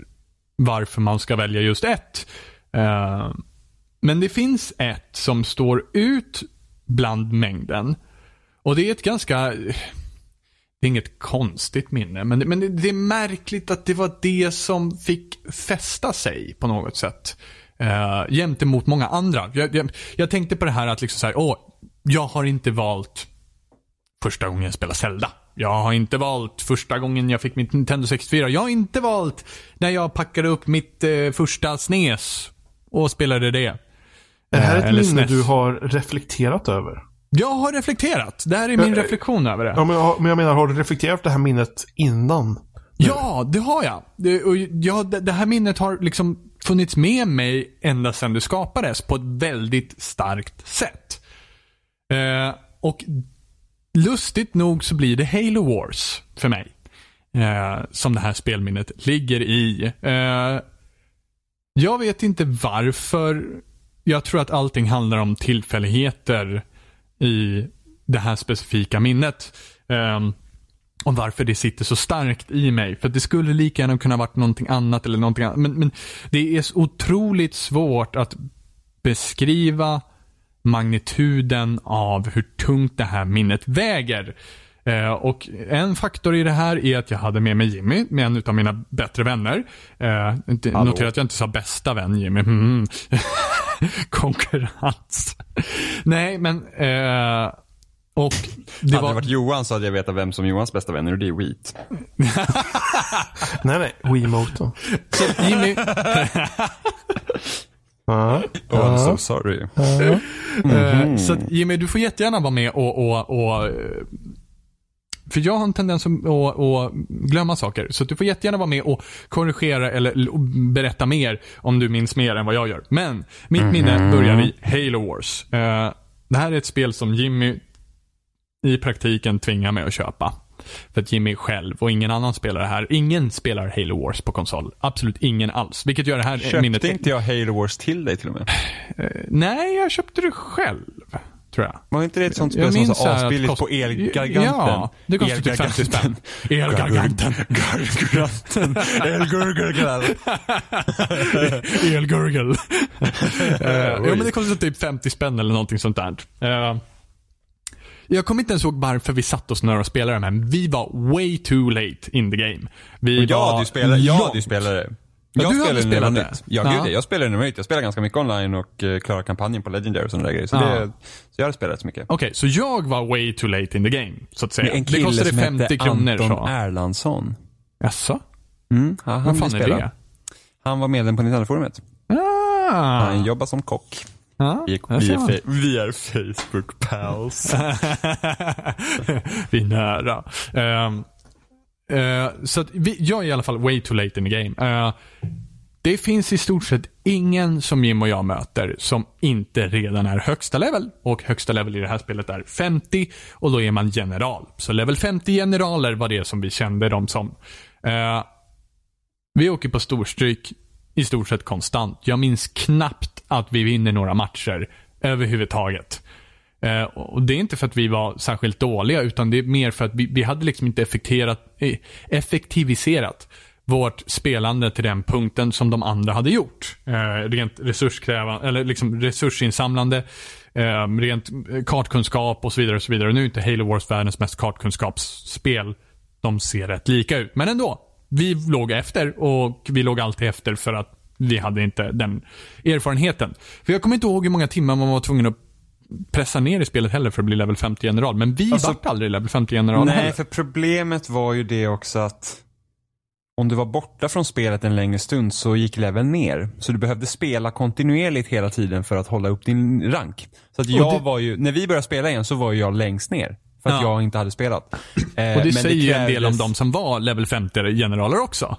varför man ska välja just ett. Eh, men det finns ett som står ut bland mängden. Och det är ett ganska, det är inget konstigt minne, men, det, men det, det är märkligt att det var det som fick fästa sig på något sätt. Uh, jämte mot många andra. Jag, jag, jag, tänkte på det här att liksom så här, åh, jag har inte valt första gången jag spelade Zelda. Jag har inte valt första gången jag fick mitt Nintendo 64. Jag har inte valt när jag packade upp mitt eh, första SNES och spelade det. Är det här Eh, ett eller minne SNES. du har reflekterat över? Jag har reflekterat. Det här är min Eh, reflektion över det. Ja, men, jag- men jag menar, har du reflekterat det här minnet innan? Ja, det har jag. Det, och ja, det, det här minnet har liksom funnits med mig ända sedan det skapades på ett väldigt starkt sätt. Eh, och lustigt nog så blir det Halo Wars för mig. Eh, som det här spelminnet ligger i. Eh, jag vet inte varför. Jag tror att allting handlar om tillfälligheter i det här specifika minnet. Eh, och varför det sitter så starkt i mig. För det skulle lika gärna kunna varit någonting annat eller någonting annat. Men, men det är så otroligt svårt att beskriva magnituden av hur tungt det här minnet väger. Eh, och en faktor i det här är att jag hade med mig Jimmy, med en av mina bättre vänner. Eh, notera att jag inte sa bästa vän Jimmy. Mm. Konkurrens. Nej, men... Eh, och det hade var... det varit Johan så hade jag vetat vem som Johans bästa vän är och det är Wheat. Nej, nej. Så Jimmy, Ja. Oh, I'm so sorry. Eh, Så att, Jimmy, du får jättegärna vara med och, och, och eh, för jag har en tendens att, att, att glömma saker. Så du får jättegärna vara med och korrigera eller berätta mer om du minns mer än vad jag gör. Men mitt minne börjar i Halo Wars. Eh, det här är ett spel som Jimmy i praktiken tvingar mig att köpa. För att Jimmy själv och ingen annan spelar det här. Ingen spelar Halo Wars på konsol. Absolut ingen alls. Vilket gör det här Köpte minnet... inte jag Halo Wars till dig till och med? Nej, jag köpte det själv. Tror jag. Var inte det ett sånt spel som var så asbilligt kost- på Elgarganten? Ja, det kostar typ 50 spänn. Elgarganten. Garganten. Elgarganten. Elgurgel. uh, ja, men det kostar typ 50 spänn eller någonting sånt där. Jag kommer inte ens ihåg varför vi satt oss ner och spelade men vi var way too late in the game. Vi Ja, var du spelar, ja, du spelade. Ja, Jag du det var spelat det. Ja, gud ja, jag spelade när det. Jag spelar ganska mycket online och uh, klarar kampanjen på Legendary och sådana där grejer. Så, Ja. det, så jag har spelat så mycket. Okej, så jag var way too late in the game, så att säga. En det kille kostade som 50 hette kronor. Anton Så. Erlandsson. Jaså? Mm, ja, han fan är det? Han var medlem på Nintendo-forumet. Ah. Han jobbar som kock. Ja, Vi är, vi är, vi är Facebook pals. vi är nära. Ehm, Uh, så att vi, jag är i alla fall way too late in the game. Uh, det finns i stort sett ingen som Jim och jag möter som inte redan är högsta level. Och högsta level i det här spelet är 50 och då är man general. Så level 50 generaler var det som vi kände dem som. Uh, vi åker på storstryk i stort sett konstant. Jag minns knappt att vi vinner några matcher överhuvudtaget. Eh, och Det är inte för att vi var särskilt dåliga, utan det är mer för att vi, vi hade liksom inte effekterat, eh, effektiviserat vårt spelande till den punkten som de andra hade gjort. Eh, rent resurskrävande, eller liksom resursinsamlande, eh, rent eh, kartkunskap och så vidare. Och så vidare. Nu är inte Halo Wars världens mest kartkunskapsspel. De ser rätt lika ut, men ändå. Vi låg efter och vi låg alltid efter för att vi hade inte den erfarenheten. För jag kommer inte ihåg hur många timmar man var tvungen att pressa ner i spelet heller för att bli level 50 general. Men vi Alltså- vart aldrig level 50 general Nej, heller. för problemet var ju det också att om du var borta från spelet en längre stund så gick leveln ner. Så du behövde spela kontinuerligt hela tiden för att hålla upp din rank. Så att jag det- var ju, när vi började spela igen så var ju jag längst ner. För att Ja. jag inte hade spelat. Eh, Och det men säger ju en del om krävdes- de som var level 50 generaler också.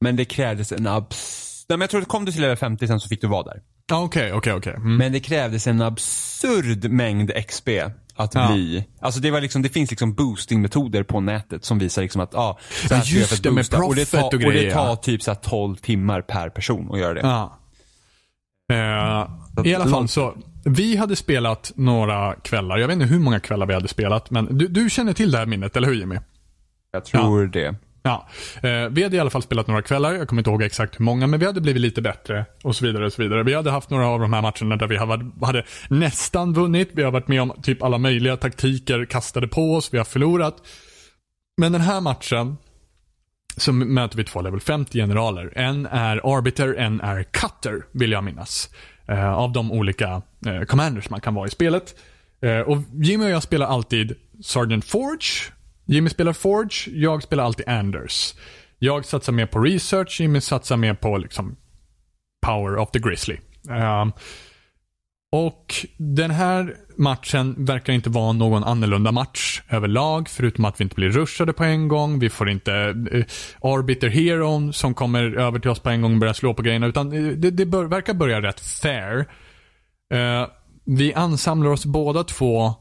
Men det krävdes en abs... Nej men jag tror att kom du till level 50 sen så fick du vara där. Ja, Okej, okej, okej. Mm. Men det krävdes en absurd mängd XP att Ja. bli, alltså det var liksom, det finns liksom boostingmetoder på nätet som visar liksom att, ja, så Ja, just det, med boosta. och det tar, profit och och grejer, det tar ja. typ så här 12 timmar per person att göra det. Ja. Eh, I alla fall så, vi hade spelat några kvällar. Jag vet inte hur många kvällar vi hade spelat, men du, du känner till det här minnet, eller hur Jimmy? Jag tror det. Ja, eh, vi hade i alla fall spelat några kvällar, jag kommer inte ihåg exakt hur många, men vi hade blivit lite bättre och så vidare. och så vidare. Vi hade haft några av de här matcherna där vi hade, hade nästan vunnit, vi har varit med om typ alla möjliga taktiker kastade på oss, vi har förlorat. Men den här matchen så möter vi två level 50 generaler. En är Arbiter, en är Cutter, vill jag minnas. Eh, av de olika eh, commanders man kan vara i spelet. Eh, och Jimmy och jag spelar alltid Sergeant Forge. Jimmy spelar Forge, jag spelar alltid Anders. Jag satsar mer på research, Jimmy satsar mer på liksom power of the grizzly. Um, och den här matchen verkar inte vara någon annorlunda match överlag, förutom att vi inte blir rushade på en gång. Vi får inte uh, Arbiter Hero som kommer över till oss på en gång och börjar slå på grejerna, utan eh, det, det bör, verkar börja rätt fair. Uh, vi ansamlar oss båda två,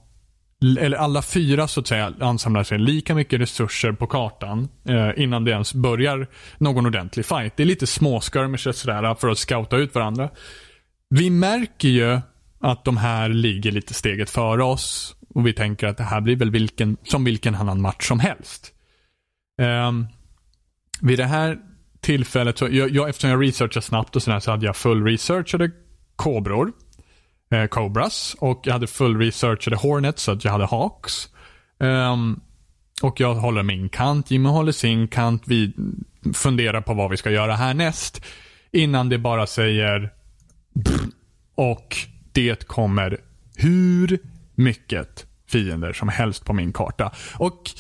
eller alla fyra så att säga, ansamlar sig lika mycket resurser på kartan eh, innan det ens börjar någon ordentlig fight. Det är lite småskirmisher sådär eh, för att scouta ut varandra. Vi märker ju att de här ligger lite steget före oss. Och vi tänker att det här blir väl vilken, som vilken annan match som helst. Eh, vid det här tillfället, så, jag, jag, eftersom jag researchade snabbt och sådär så hade jag full researchade kobror. Eh, Cobras. Och jag hade full researchade Hornets så att jag hade Hawks. Um, och jag håller min kant, Jimmy håller sin kant. Vi funderar på vad vi ska göra härnäst. Innan det bara säger och det kommer hur mycket fiender som helst på min karta. Och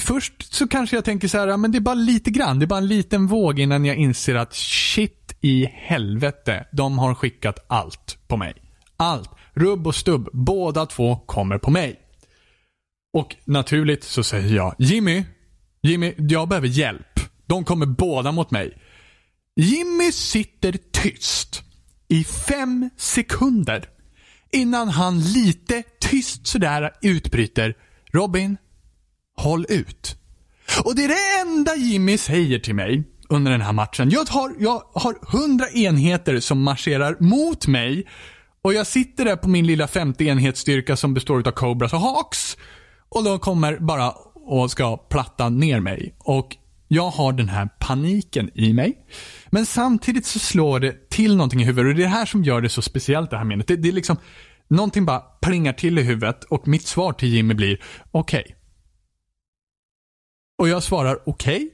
först så kanske jag tänker så här, men det är bara lite grann. Det är bara en liten våg innan jag inser att shit i helvete. De har skickat allt på mig. Allt. Rubb och stubb. Båda två kommer på mig. Och naturligt så säger jag, Jimmy, Jimmy, jag behöver hjälp. De kommer båda mot mig. Jimmy sitter tyst i fem sekunder innan han lite tyst sådär utbryter Robin, håll ut. Och det är det enda Jimmy säger till mig under den här matchen. Jag har, jag har hundra enheter som marscherar mot mig och jag sitter där på min lilla 50 enhetsstyrka som består av Cobras och Hawks. Och de kommer bara och ska platta ner mig. Och jag har den här paniken i mig. Men samtidigt så slår det till någonting i huvudet och det är det här som gör det så speciellt det här minnet. Det, det är liksom, någonting bara plingar till i huvudet och mitt svar till Jimmy blir okej. Okay. Och jag svarar okej. Okay.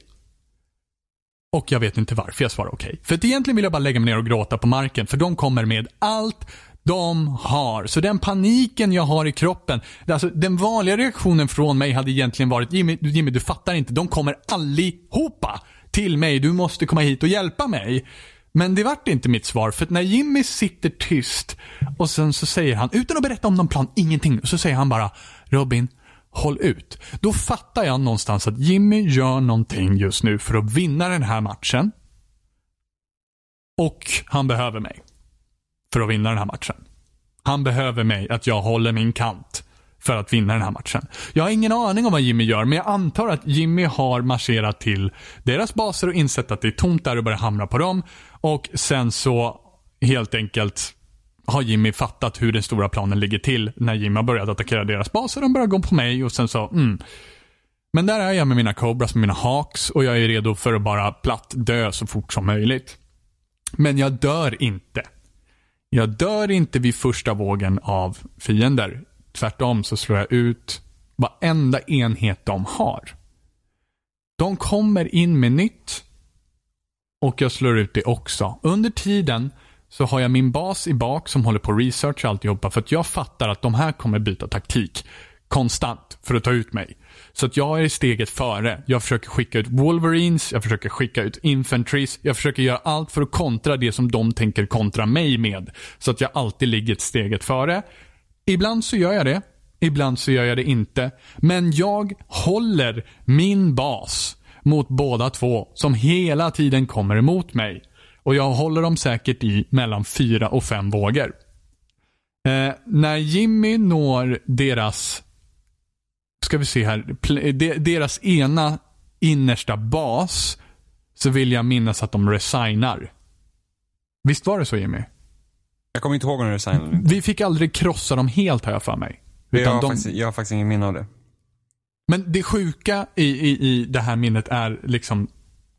Och jag vet inte varför jag svarar okej. Okay. För att egentligen vill jag bara lägga mig ner och gråta på marken för de kommer med allt de har. Så den paniken jag har i kroppen, alltså den vanliga reaktionen från mig hade egentligen varit Jimmy, Jimmy du fattar inte, de kommer allihopa till mig, du måste komma hit och hjälpa mig. Men det vart inte mitt svar, för när Jimmy sitter tyst och sen så säger han, utan att berätta om någon plan, ingenting, så säger han bara Robin, håll ut. Då fattar jag någonstans att Jimmy gör någonting just nu för att vinna den här matchen. Och han behöver mig för att vinna den här matchen. Han behöver mig, att jag håller min kant för att vinna den här matchen. Jag har ingen aning om vad Jimmy gör, men jag antar att Jimmy har marscherat till deras baser och insett att det är tomt där och börjar hamra på dem. Och sen så helt enkelt har Jimmy fattat hur den stora planen ligger till när Jimmy har börjat attackera deras baser. De börjar gå på mig och sen så, mm. Men där är jag med mina Cobras, med mina Hawks och jag är redo för att bara platt dö så fort som möjligt. Men jag dör inte. Jag dör inte vid första vågen av fiender. Tvärtom så slår jag ut varenda enhet de har. De kommer in med nytt och jag slår ut det också. Under tiden så har jag min bas i bak som håller på researcha alltihopa för att jag fattar att de här kommer byta taktik konstant för att ta ut mig. Så att jag är steget före. Jag försöker skicka ut Wolverines, jag försöker skicka ut Infantries, jag försöker göra allt för att kontra det som de tänker kontra mig med. Så att jag alltid ligger ett steget före. Ibland så gör jag det, ibland så gör jag det inte. Men jag håller min bas mot båda två som hela tiden kommer emot mig. Och jag håller dem säkert i mellan fyra och fem vågor. Eh, när Jimmy når deras ska vi se här, deras ena innersta bas så vill jag minnas att de resignar. Visst var det så Jimmy? Jag kommer inte ihåg om de resignade. Vi fick aldrig krossa dem helt har jag för mig. jag, har de... faktiskt, jag har faktiskt ingen minne av det. Men det sjuka i, i, i det här minnet är liksom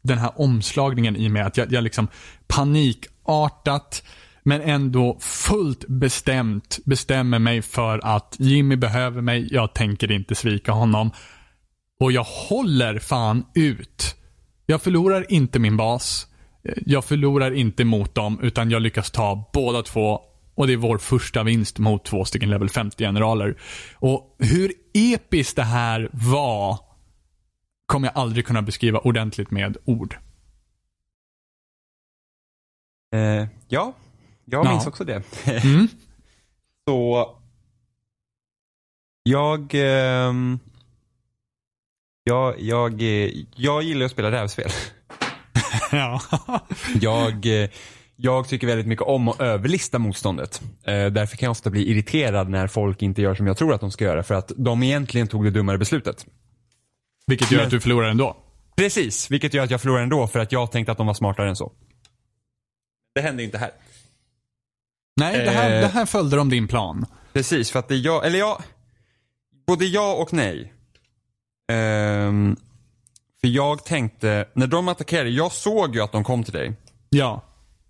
den här omslagningen i mig. Att jag, jag liksom panikartat men ändå fullt bestämt bestämmer mig för att Jimmy behöver mig, jag tänker inte svika honom. Och jag håller fan ut. Jag förlorar inte min bas. Jag förlorar inte mot dem, utan jag lyckas ta båda två. Och det är vår första vinst mot två stycken level 50-generaler. Och hur episkt det här var kommer jag aldrig kunna beskriva ordentligt med ord. Eh, ja, jag Ja. minns också det. Mm. Så jag, ehm, jag, jag, eh, jag gillar att spela rävspel. ja. Jag, eh, jag tycker väldigt mycket om att överlista motståndet. Eh, därför kan jag ofta bli irriterad när folk inte gör som jag tror att de ska göra. För att de egentligen tog det dummare beslutet. Vilket gör Men- att du förlorar ändå. Precis, vilket gör att jag förlorar ändå för att jag tänkte att de var smartare än så. Det hände inte här. Nej, det här, Eh. det här följde de din plan. Precis, för att det är jag, eller jag, både ja och nej. Ehm, för jag tänkte, när de attackerade, jag såg ju att de kom till dig. Ja.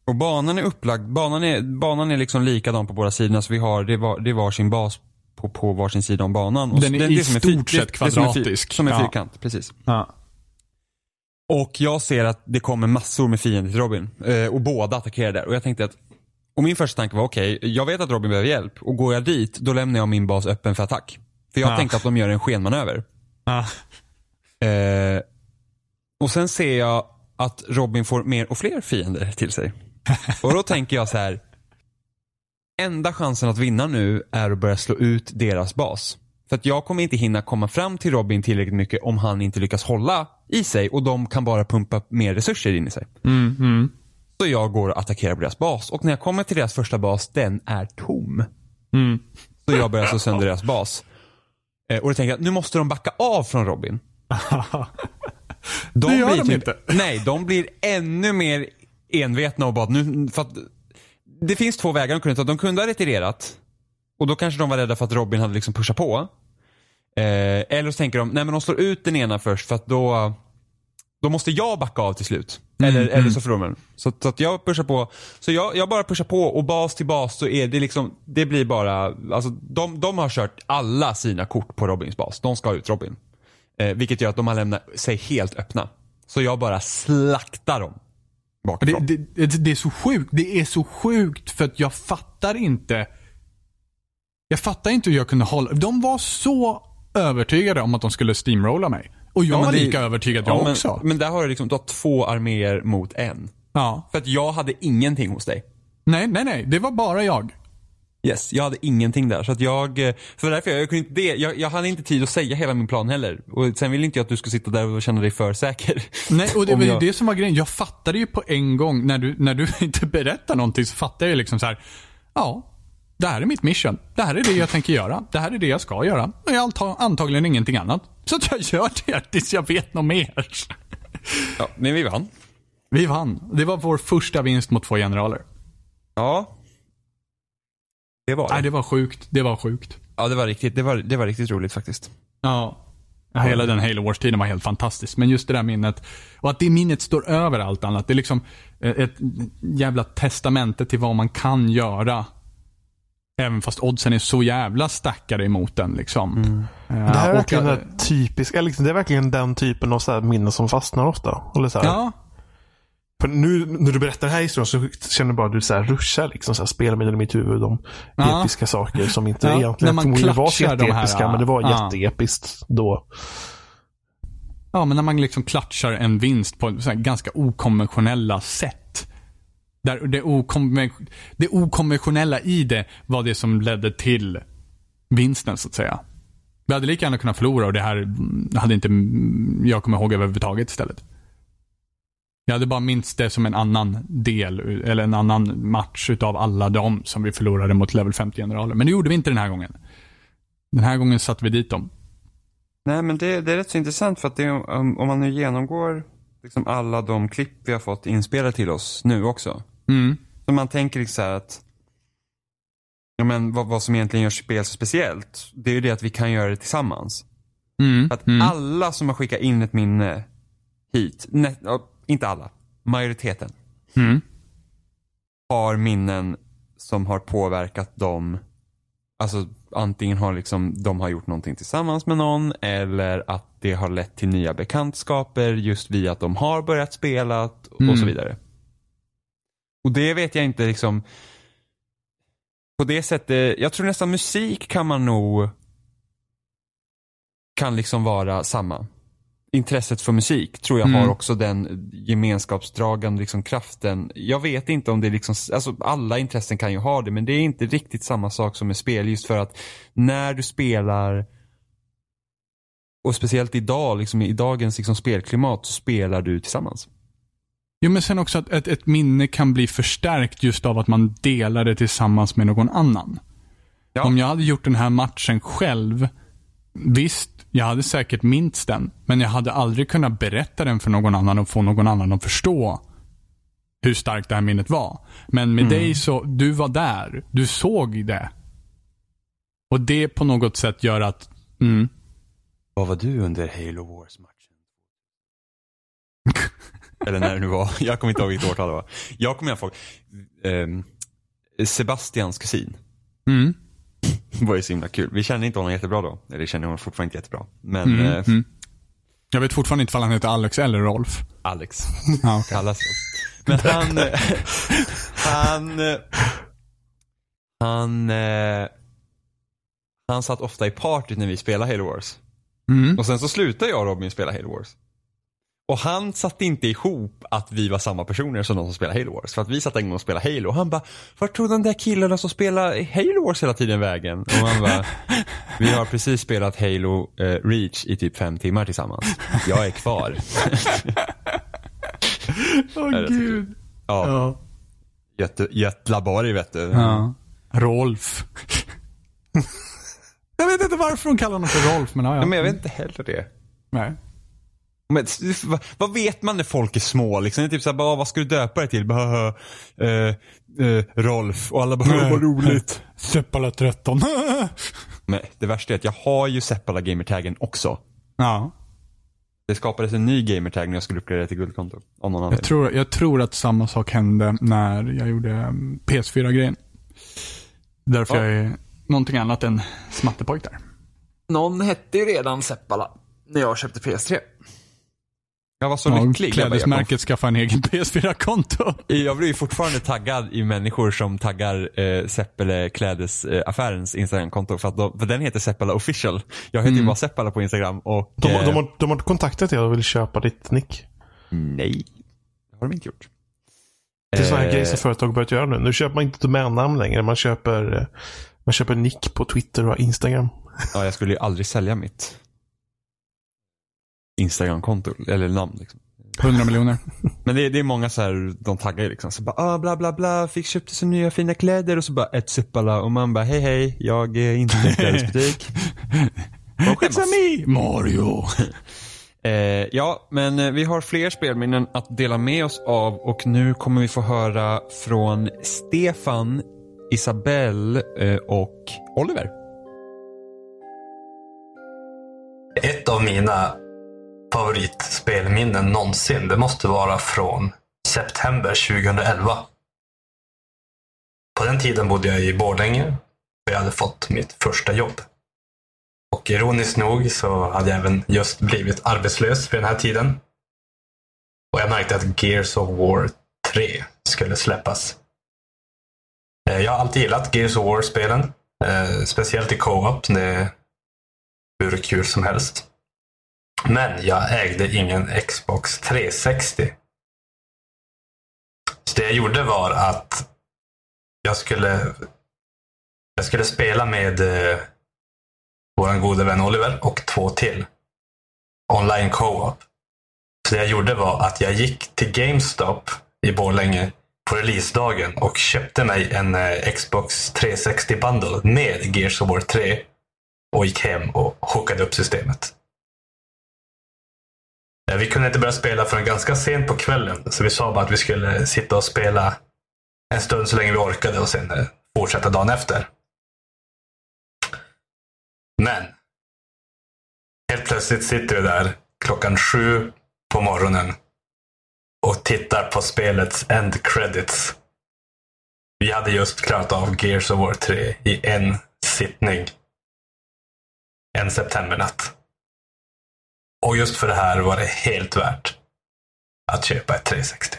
Och banan är upplagd, banan är, banan är liksom likadan på båda sidorna så vi har, det var, det var sin bas på, på varsin sida om banan. Och Den är det- i det är stort sett det- är som fyr- kvadratisk. Som Ja. fyrkant, precis. ja. Och jag ser att det kommer massor med fiender till Robin. Eh, och båda attackerar där. Och jag tänkte att, och min första tanke var okej, jag vet att Robin behöver hjälp. Och går jag dit, då lämnar jag min bas öppen för attack. För jag Ja. tänkte att de gör en skenmanöver. Ja. Eh, och sen ser jag att Robin får mer och fler fiender till sig. Och då tänker jag så här. Enda chansen att vinna nu är att börja slå ut deras bas. För att jag kommer inte hinna komma fram till Robin tillräckligt mycket om han inte lyckas hålla i sig och de kan bara pumpa mer resurser in i sig. Mm, mm. Så jag går och attackerar på deras bas och när jag kommer till deras första bas, den är tom. Mm. Så jag börjar slå sönder deras bas. Eh, och då tänker jag nu måste de backa av från Robin. De Det gör blir de typ, inte. Nej, de blir ännu mer envetna och bara nu, för att det finns två vägar de kunde ta. De kunde ha retirerat och då kanske de var rädda för att Robin hade liksom pushat på. Eh, eller så tänker de, nej men de slår ut den ena först för att då, då måste jag backa av till slut. Mm, Eller, eller så förlorar man. Så, så att jag pushar på. Så jag, jag bara pushar på och bas till bas så är det liksom, det blir bara, alltså de, de har kört alla sina kort på Robins bas. De ska ut Robin. Eh, vilket gör att de har lämnat sig helt öppna. Så jag bara slaktar dem. Det, det, det, det är så sjukt. Det är så sjukt för att jag fattar inte. Jag fattar inte hur jag kunde hålla. De var så övertygade om att de skulle steamrolla mig. Och jag Ja, var det- lika övertygad jag Ja, men, också. men där har du liksom, du har två arméer mot en. Ja. För att jag hade ingenting hos dig. Nej, nej, nej. Det var bara jag. Yes, jag hade ingenting där. Så att jag, eh, för därför jag, jag kunde inte det, jag, jag hade inte tid att säga hela min plan heller. Och sen ville inte jag att du skulle sitta där och känna dig för säker. Nej, och det var jag- det som var grejen. Jag fattade ju på en gång, när du, när du inte berättar någonting så fattade jag ju liksom så här. Ja, det här är mitt mission. Det här är det jag tänker göra. Det här är det jag ska göra. Och jag antagligen ingenting annat. Så att jag gör det tills jag vet något mer. Ja, men vi vann. Vi vann. Det var vår första vinst mot två generaler. Ja. Det var det. Nej, det var sjukt. Det var sjukt. Ja, det var riktigt, det var, det var riktigt roligt faktiskt. Ja. Hela den Halo Wars-tiden var helt fantastisk. Men just det där minnet. Och att det minnet står över allt annat. Det är liksom ett jävla testamente till vad man kan göra. Även fast oddsen är så jävla stackade emot den. Liksom. Eh, Det här är verkligen den typisk, liksom, det är verkligen den typen av så minnen som fastnar ofta. Eller så här. Ja, För nu när du berättar den här historien så känner du bara att du så här ruschar liksom, så här, spelminnen i mitt huvud om Ja. episka saker som inte Ja, egentligen när man förmodligen var så klatschar de här, jätteepiska, men det var ja. jätteepiskt då. ja, men när man liksom klatschar en vinst på ganska okonventionella sätt. Där det, okonven, det okonventionella i det var det som ledde till vinsten så att säga. Vi hade lika gärna kunnat förlora och det här hade inte jag kommer ihåg överhuvudtaget istället. Jag hade bara minst det som en annan del, eller en annan match utav alla de som vi förlorade mot level 50-generaler. Men det gjorde vi inte den här gången. Den här gången satte vi dit dem. Nej, men det, det är rätt så intressant för att det, om, om man nu genomgår liksom alla de klipp vi har fått inspelade till oss nu också. Mm. Så man tänker liksom så här att ja, men vad, vad som egentligen gör spel så speciellt, det är ju det att vi kan göra det tillsammans. Mm. Att Mm. alla som har skickat in ett minne hit, nej, inte alla, majoriteten, Mm. har minnen som har påverkat dem. Alltså antingen har liksom, de har gjort någonting tillsammans med någon eller att det har lett till nya bekantskaper just via att de har börjat spela och Mm. så vidare. Och det vet jag inte liksom. På det sättet, jag tror nästan musik kan man nog kan liksom vara samma. Intresset för musik tror jag Mm. har också den gemenskapsdragande liksom kraften. Jag vet inte om det är liksom, alltså alla intressen kan ju ha det men det är inte riktigt samma sak som med spel just för att när du spelar och speciellt idag, liksom i dagens liksom spelklimat, så spelar du tillsammans. Jo, men sen också att ett, ett minne kan bli förstärkt just av att man delar det tillsammans med någon annan. Ja. Om jag hade gjort den här matchen själv, visst, jag hade säkert minst den, men jag hade aldrig kunnat berätta den för någon annan och få någon annan att förstå hur starkt det här minnet var. Men med dig så, du var där, du såg det. Och det på något sätt gör att, mm, Vad var du under Halo Wars-matchen? Eller när det nu var. Jag kommer inte ihåg vilket årtal det var. Jag kommer ihåg ehm, Sebastians kusin. mm, Det var ju så himla kul. Vi kände inte honom jättebra då. Eller känner honom fortfarande inte jättebra. Men mm, eh, mm. Jag vet fortfarande inte om han heter Alex eller Rolf. Alex Ja, okej. kallas. Men han, eh, han, eh, han, eh, han satt ofta i partyt när vi spelade Halo Wars. Mm. Och sen så slutade jag och Robin spela Halo Wars. Och han satte inte ihop att vi var samma personer som de som spelar Halo Wars. För att vi satt en gång och spelade Halo och han bara, vart tog de där killarna som spelar Halo Wars hela tiden vägen? Och han bara, vi har precis spelat Halo eh, Reach i typ fem timmar tillsammans. Jag är kvar. Åh är gud. Ja, Ja. Göte, Götlaborg vet du. ja. Rolf. jag vet inte varför de kallar honom för Rolf, men ja, ja. Ja, men jag vet inte heller det. Nej. Men, vad, vet man när folk är små? Liksom? Det är typ såhär, bara, vad ska du döpa dig till? Bara, eh, eh, Rolf. Och alla bara, Nej. vad roligt. Seppala 13. Men det värsta är att jag har ju Seppala gamertaggen också. ja. Det skapades en ny gamertag när jag skulle uppgradera till guldkonto. Någon Jag tror, jag tror att samma sak hände när jag gjorde mm, PS4-grejen. Därför Ja. jag är någonting annat än smattepojk där. Någon hette ju redan Seppala när jag köpte PS3. Jag var så Ja, lycklig. Klädesmärket skaffa en egen PS4-konto. kom, jag blir ju fortfarande taggad i människor som taggar eh, Seppele klädesaffärens Instagramkonto. För, att de, för den heter Seppala official. Jag heter ju bara Seppala på Instagram och... De, eh, de, har, de har kontaktat dig och vill köpa ditt nick. Nej, det har de inte gjort. Det är sådana här Eh, grejer som företag börjat göra nu. Nu köper man inte domännamn längre. Man köper, eh, man köper nick på Twitter och Instagram. Ja, jag skulle ju aldrig sälja mitt Instagram-konto, eller namn liksom. 100 miljoner. Men det, är- det är många så här, de taggar ju liksom. Så bara, ah, bla bla bla, fick köpte så nya fina kläder och så bara ett Seppala och man bara, hej hej, jag är inte i en klädesbutik. It's a me, Mario. Eh, ja, men eh, vi har fler spelminnen att dela med oss av och nu kommer vi få höra från Stefan, Isabelle eh, och Oliver. Ett av mina favoritspelminnen någonsin, det måste vara från september 2011. På den tiden bodde jag i Borlänge och jag hade fått mitt första jobb. Och ironiskt nog så hade jag även just blivit arbetslös vid den här tiden. Och jag märkte att Gears of War 3 skulle släppas. Eh, jag har alltid gillat Gears of War-spelen. Eh, speciellt i Co-op. Det är hur kul som helst. Men jag ägde ingen Xbox 360. Så det jag gjorde var att jag skulle, jag skulle spela med eh, vår gode vän Oliver och två till. Online co-op. Så det jag gjorde var att jag gick till GameStop i Borlänge på releasedagen och köpte mig en eh, Xbox 360 bundle med Gears of War 3 och gick hem och hookade upp systemet. Eh, vi kunde inte börja spela förrän ganska sent på kvällen, så vi sa bara att vi skulle sitta och spela en stund så länge vi orkade och sen eh, fortsätta dagen efter. Men Helt plötsligt sitter vi där klockan sju på morgonen och tittar på spelets end credits. Vi hade just klarat av Gears of War 3 i en sittning. En septembernatt. Och just för det här var det helt värt att köpa ett 360.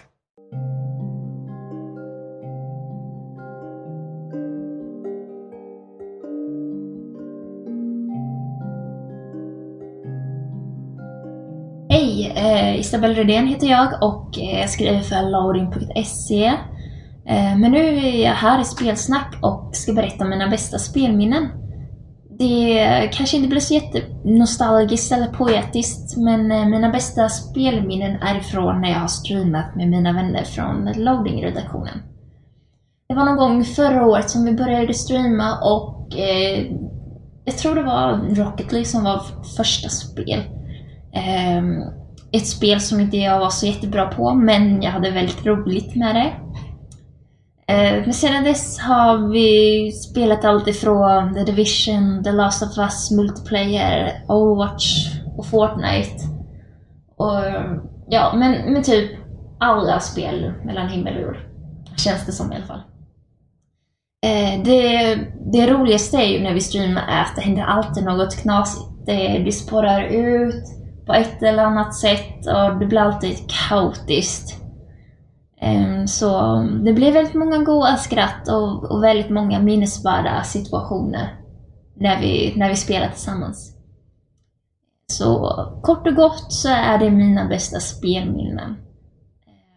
Hej! Eh, Isabelle Rydén heter jag och eh, jag skriver för laurin.se. Eh, men nu är jag här i Spelsnack och ska berätta om mina bästa spelminnen. Det kanske inte blir så jättenostalgiskt eller poetiskt, men eh, mina bästa spelminnen är ifrån när jag har streamat med mina vänner från loading-redaktionen. Det var någon gång förra året som vi började streama och eh, jag tror det var Rocket League som var första spel. Eh, ett spel som inte jag var så jättebra på, men jag hade väldigt roligt med det. Eh, men sedan dess har vi spelat allt ifrån The Division, The Last of Us, Multiplayer, Overwatch och Fortnite. Och, ja, men, men typ alla spel mellan himmel och jord. Känns det som i alla fall. Eh, det, det roligaste är ju när vi streamar är att det händer alltid något knasigt. Det, det spårar ut på ett eller annat sätt och det blir alltid kaotiskt. Ehm, så det blir väldigt många goda skratt och, och väldigt många minnesvärda situationer när vi, när vi spelar tillsammans. Så kort och gott så är det mina bästa spelminnen.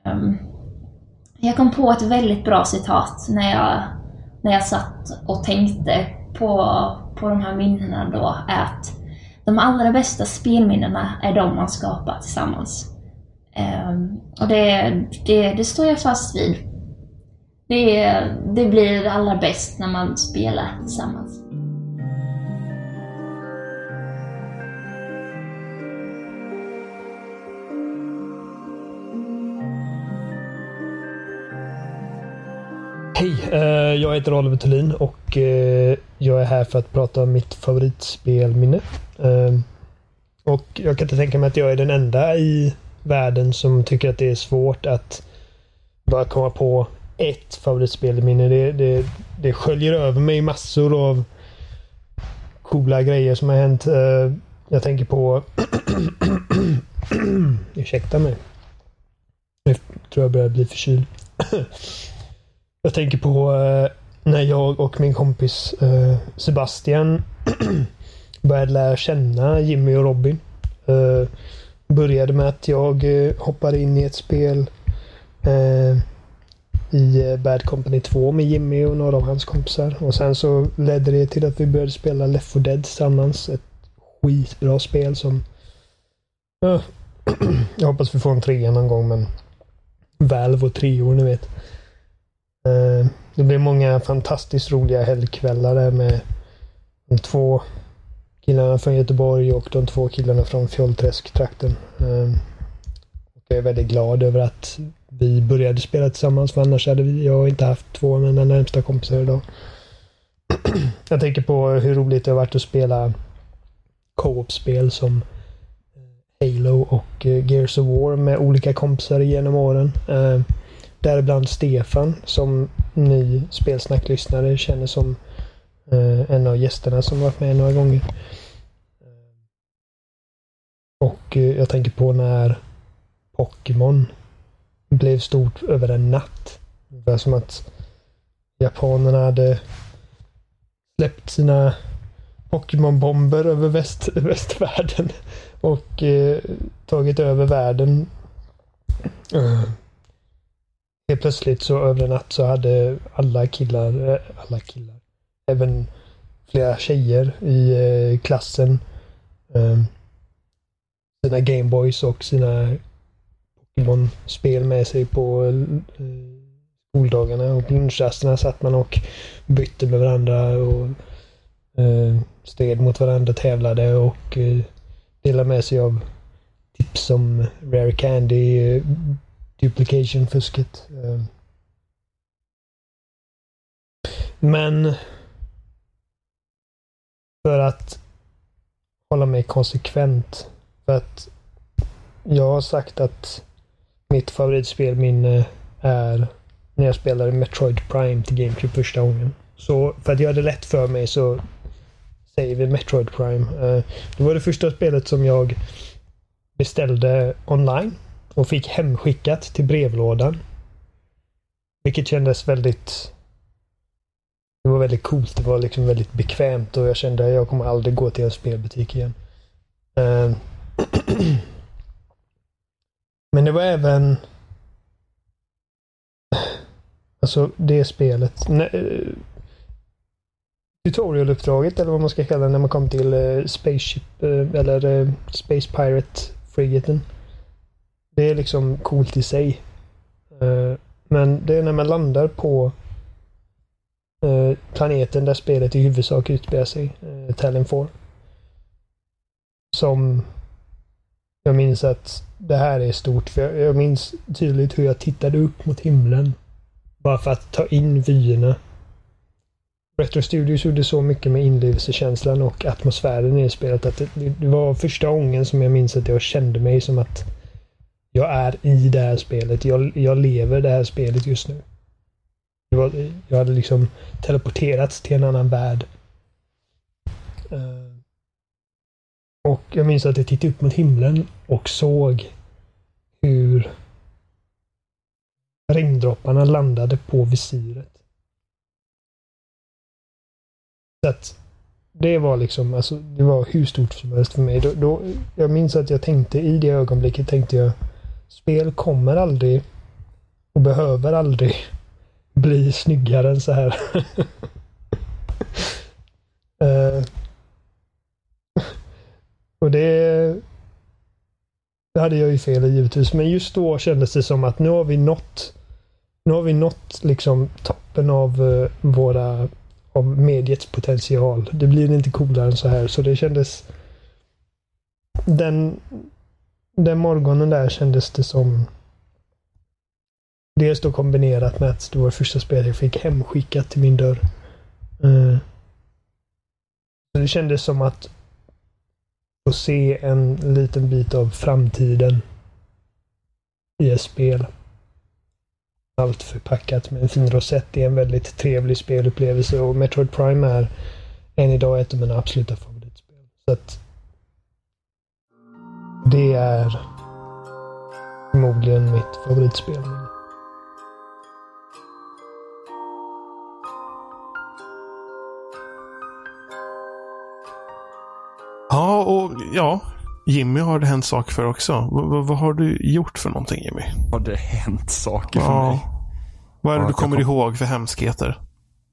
Ehm, jag kom på ett väldigt bra citat när jag, när jag satt och tänkte på, på de här minnena då, att de allra bästa spelminnena är de man skapar tillsammans. Ehm, och det, det, det, står jag fast vid. Det, det blir allra bäst när man spelar tillsammans. Hej, eh, jag heter Oliver Thulin och eh, jag är här för att prata om mitt favoritspelminne. Ehm, och jag kan inte tänka mig att jag är den enda i världen som tycker att det är svårt att bara komma på ett favoritspelminne. Det, det, det sköljer över mig massor av coola grejer som har hänt. Eh, jag tänker på... Ursäkta mig. Jag tror jag börjar bli förkyld. Jag tänker på eh, när jag och min kompis eh, Sebastian började lära känna Jimmy och Robin. Började med att jag eh, hoppade in i ett spel eh, i eh, Bad Company 2 med Jimmy och några av hans kompisar. Och sen så ledde det till att vi började spela Left 4 Dead tillsammans. Ett skitbra spel som... jag hoppas vi får en trea någon gång men Valve och treor, ni vet. Eh, det blev många fantastiskt roliga helgkvällar där med de två killarna från Göteborg och de två killarna från Fjollträsk-trakten. Eh, jag är väldigt glad över att vi började spela tillsammans för annars hade vi, jag inte haft två av mina närmsta kompisar idag. Jag tänker på hur roligt det har varit att spela co-op-spel som eh, Halo och eh, Gears of War med olika kompisar genom åren. Ehm, däribland Stefan som ny spelsnacklyssnare känner som Eh, en av gästerna som varit med några gånger. Eh, och eh, jag tänker på när Pokémon blev stort över en natt. Det var som att japanerna hade släppt sina Pokémon-bomber över väst, västvärlden och eh, tagit över världen. Uh, Helt plötsligt så över en natt så hade alla killar, alla killar, även flera tjejer i eh, klassen ehm, sina Gameboys och sina Pokémon-spel med sig på eh, skoldagarna och på lunchrasterna satt man och bytte med varandra och eh, stred mot varandra, tävlade och delade med sig av tips om Rare Candy, duplication-fusket. Ehm. Men för att hålla mig konsekvent. För att jag har sagt att mitt favoritspelminne eh, är när jag spelade Metroid Prime till GameCube första gången. Så för att göra det lätt för mig så säger vi Metroid Prime. Eh, det var det första spelet som jag beställde online och fick hemskickat till brevlådan. Vilket kändes väldigt... Det var väldigt coolt. Det var liksom väldigt bekvämt och jag kände att jag kommer aldrig gå till en spelbutik igen. Ehm. Men det var även... Alltså det spelet. Eh, tutorialuppdraget eller vad man ska kalla det när man kom till eh, Spaceship eh, eller Space Pirate frigaten. Det är liksom coolt i sig. Men det är när man landar på Eh, planeten där spelet i huvudsak utspelar sig, eh, Talon 4. Som jag minns att det här är stort. För jag, jag minns tydligt hur jag tittade upp mot himlen. Bara för att ta in vyerna. Retro Studios gjorde så mycket med inlevelsekänslan och atmosfären i spelet att det, det var första gången som jag minns att jag kände mig som att jag är i det här spelet. Jag, jag lever det här spelet just nu. Jag hade liksom teleporterats till en annan värld. Eh, och jag minns att jag tittade upp mot himlen och såg hur regndropparna landade på visiret. Så att det var liksom, alltså, det var hur stort som helst för mig. Då, då, jag minns att jag tänkte i det ögonblicket tänkte jag spel kommer aldrig och behöver aldrig bli snyggare än så här. Eh, och det, det hade jag ju fel i givetvis. Men just då kändes det som att nu har vi nått nu har vi nått liksom toppen av eh, våra av mediets potential. Det blir inte coolare än så här. Så det kändes den, den morgonen där kändes det som Dels då kombinerat med att det var första spelet jag fick hemskickat till min dörr. Eh, så det kändes som att få se en liten bit av framtiden i ett spel. Allt förpackat med en fin rosett. Det är en väldigt trevlig spelupplevelse och Metroid Prime är än idag ett av mina absoluta favoritspel. Så att det är förmodligen mitt favoritspel. Och ja. Jimmy har det hänt saker för också. V- vad har du gjort för någonting Jimmy? Har det hänt saker för Ja. mig? Vad är det Ja, du kommer kom- ihåg för hemskheter?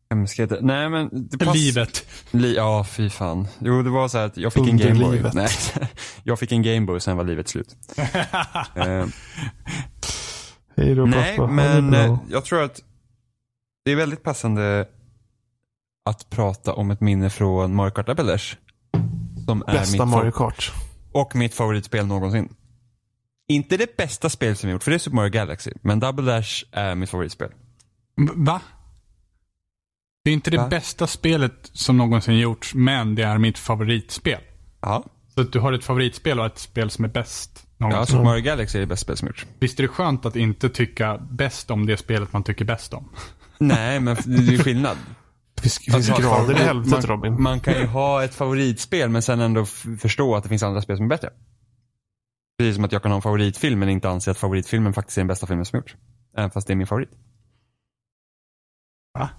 Hemskheter. Nej men det pass... Livet. Li ja, fy fan. Jo, det var så här att jag fick en Gameboy. Underlivet. Nej, jag fick en Gameboy, sen var livet slut. Eh, Hej då nej, pappa. Men eh, jag tror att det är väldigt passande att prata om ett minne från Mario Kart Dash. Som är Bästa mitt Mario Kart. och mitt favoritspel någonsin. Inte det bästa spel som jag gjort, för det är Super Mario Galaxy. Men Double Dash är mitt favoritspel. Va? Det är inte det Va? bästa spelet som någonsin gjorts, men det är mitt favoritspel. Ja, Så att du har ett favoritspel och ett spel som är bäst ja någonsin. Super Mario Galaxy är det bästa spel som gjorts. Visst är det skönt att inte tycka bäst om det spelet man tycker bäst om? Nej, men det är ju skillnad. Finns, det finns grader i man- helvetet man, Robin. Man kan ju ha ett favoritspel men sen ändå förstå att det finns andra spel som är bättre. Precis som att jag kan ha en favoritfilm men inte anse att favoritfilmen faktiskt är den bästa filmen som gjorts. Även fast det är min favorit. Va?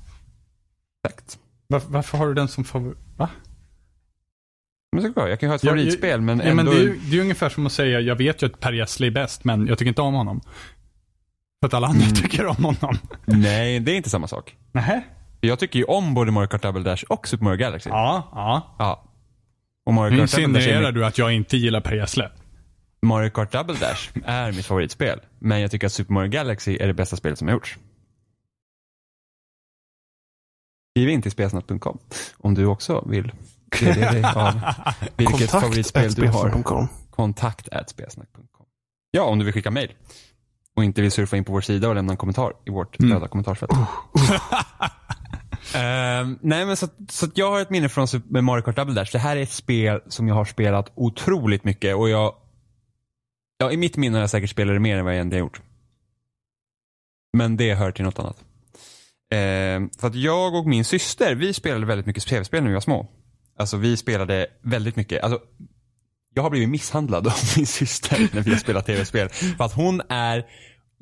Exakt. Var, varför har du den som favorit? Va? Men så jag. jag kan ju ha ett Ja, favoritspel men Ja, ändå... men det, är, ju- det är ungefär som att säga, jag vet ju att Per Gessle är bäst, men jag tycker inte om honom. För att alla andra Mm. tycker om honom. Nej, det är inte samma sak. Nej. Jag tycker ju om både Mario Kart Double Dash och Super Mario Galaxy. Ja, ja. Ja. Och Mario Kart, Double Dash är insinuerar mitt, du att jag inte gillar Per Gessle. Mario Kart Double Dash är mitt favoritspel. Men jag tycker att Super Mario Galaxy är det bästa spelet som har gjorts. Skriv in till spelsnack.com om du också vill delge dig av vilket Kontakt favoritspel du har. Kontakt spelsnack.com. Ja, om du vill skicka mail. Och inte vill surfa in på vår sida och lämna en kommentar i vårt Mm. kommentarsfält. Uh, nej men så, att- så att jag har ett minne från Super Mario Kart Double Dash. Det här är ett spel som jag har spelat otroligt mycket och jag, ja i mitt minne har jag säkert spelat det mer än vad jag egentligen gjort. Men det hör till något annat. Uh, för att jag och min syster, vi spelade väldigt mycket tv-spel när vi var små. Alltså vi spelade väldigt mycket. Alltså, jag har blivit misshandlad av min syster när vi har spelat tv-spel. För att hon är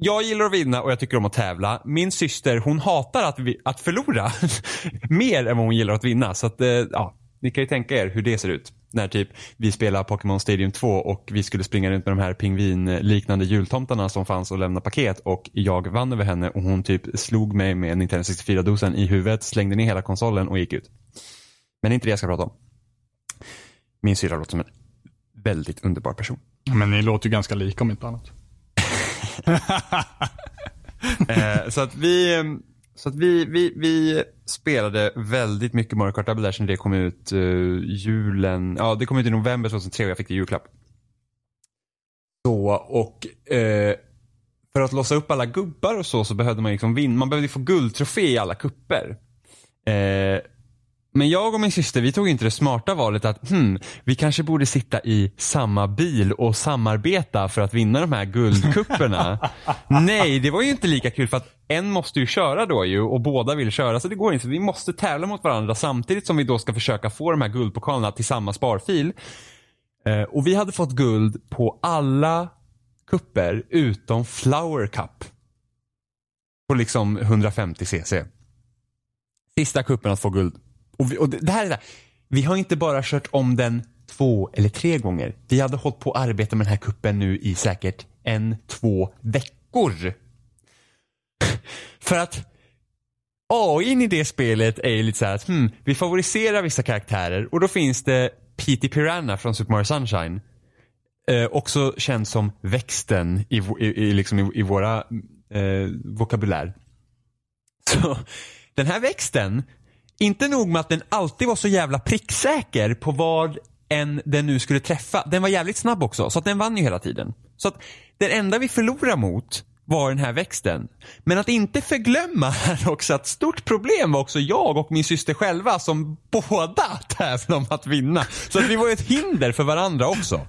jag gillar att vinna och jag tycker om att tävla. Min syster hon hatar att, vi, att förlora. Mer än vad hon gillar att vinna. Så att, eh, ja, ni kan ju tänka er hur det ser ut. När typ vi spelar Pokémon Stadium 2 och vi skulle springa runt med de här pingvinliknande jultomtarna som fanns och lämna paket och jag vann över henne och hon typ slog mig med Nintendo 64-dosen i huvudet, slängde ner hela konsolen och gick ut. Men det är inte det jag ska prata om. Min syrra låter som en väldigt underbar person. Men ni låter ju ganska lika om inte annat. Eh, så att vi, så att vi, vi, vi spelade väldigt mycket Mario Kart Double Dash när det kom ut uh, julen, ja det kom ut i november 2003 och jag fick det i julklapp. Så och eh, för att låsa upp alla gubbar och så så behövde man liksom vinna, man behövde få guldtrofé i alla kupper. Eh, men jag och min syster vi tog inte det smarta valet att hmm, vi kanske borde sitta i samma bil och samarbeta för att vinna de här guldkupperna. Nej, det var ju inte lika kul för att en måste ju köra då ju och båda vill köra så det går inte. Så vi måste tävla mot varandra samtidigt som vi då ska försöka få de här guldpokalerna till samma sparfil. Eh, och vi hade fått guld på alla kupper utom Flower Cup. På liksom 150 cc. Sista kuppen att få guld. Och, vi, och det, det här är det. här. Vi har inte bara kört om den två eller tre gånger. Vi hade hållit på att arbeta med den här kuppen nu i säkert en, två veckor. För att AIn i det spelet är ju lite så här att hmm, vi favoriserar vissa karaktärer och då finns det Petey Piranha från Super Mario Sunshine. Eh, också känd som växten i, i, i, liksom i, i våra eh, vokabulär. Så den här växten, inte nog med att den alltid var så jävla pricksäker på vad än den nu skulle träffa. Den var jävligt snabb också, så att den vann ju hela tiden. Så att den enda vi förlorade mot var den här växten. Men att inte förglömma här också att stort problem var också jag och min syster själva som båda tävlade om att vinna. Så att vi var ju ett hinder för varandra också.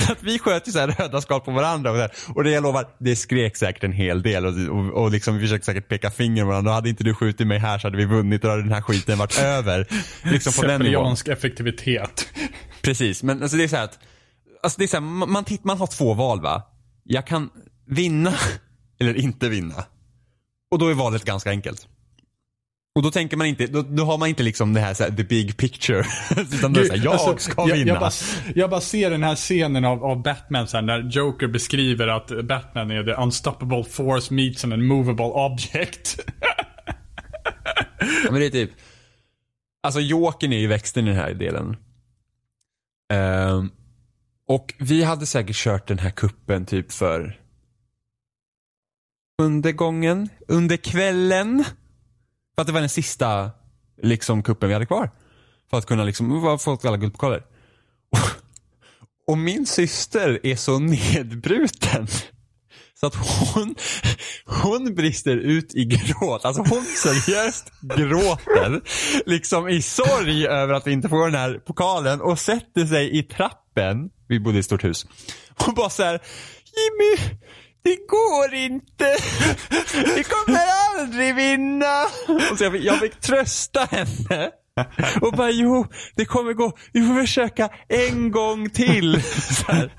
Så att vi sköt ju så här röda skal på varandra och, så här. och det jag lovar, det skrek säkert en hel del och, och, och liksom vi försökte säkert peka finger med varandra. Hade inte du skjutit mig här så hade vi vunnit och hade den här skiten varit över. Liksom på den nivån. Effektivitet. Precis, men alltså det är så att, alltså det är så här, man, titt, man har två val va. Jag kan vinna eller inte vinna. Och då är valet ganska enkelt. Och då tänker man inte, då, då har man inte liksom det här, så här the big picture. Utan det så här, jag Alltså, ska vinna. Jag bara, jag bara ser den här scenen av, av Batman så här, när Joker beskriver att Batman är the unstoppable force meets an immovable object. Ja, men det är typ, alltså Jokern är ju växten i den här delen. Ehm, och vi hade säkert kört den här kuppen typ för under gången, under kvällen. För att det var den sista liksom kuppen vi hade kvar. För att kunna liksom få alla guldpokaler. Och min syster är så nedbruten. Så att hon, hon brister ut i gråt. Alltså hon seriöst gråter. Liksom i sorg över att vi inte får den här pokalen och sätter sig i trappen. Vi bodde i ett stort hus. Och bara så här, Jimmy, det går inte. Vi kommer aldrig vinna. Och så jag, fick, jag fick trösta henne. Och bara jo, det kommer gå. Vi får försöka en gång till. Så här.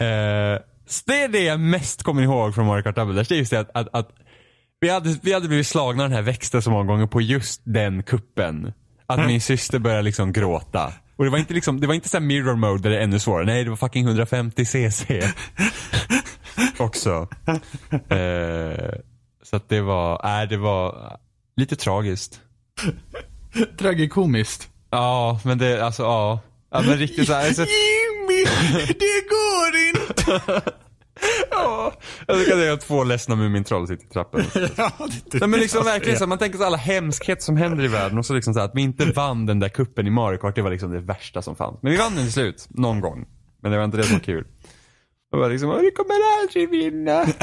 Eh, så det är det jag mest kommer ihåg från Mario Kart Double Dash. Det är just det att, att, att vi, hade, vi hade blivit slagna den här växten så många gånger på just den kuppen. Att min syster började liksom gråta. Och det var inte liksom, det var inte så här mirror mode där det är ännu svårare. Nej, det var fucking 150 cc. Också. Eh, så att det var, äh, det var lite tragiskt. Tragikomiskt. Ja, men det, alltså ja. Ja men riktigt. Så, Jimmy, det går inte. ja. Jag kan säga två ledsna Mumintroll sitter i trappen. ja, det, Nej men liksom verkligen så här, man tänker så alla hemskheter som händer i världen och så liksom så här, att vi inte vann den där kuppen i Mario Kart, det var liksom det värsta som fanns. Men vi vann den till slut, någon gång. Men det var inte det som var kul. Det var liksom, "Åh, vi kommer aldrig vinna.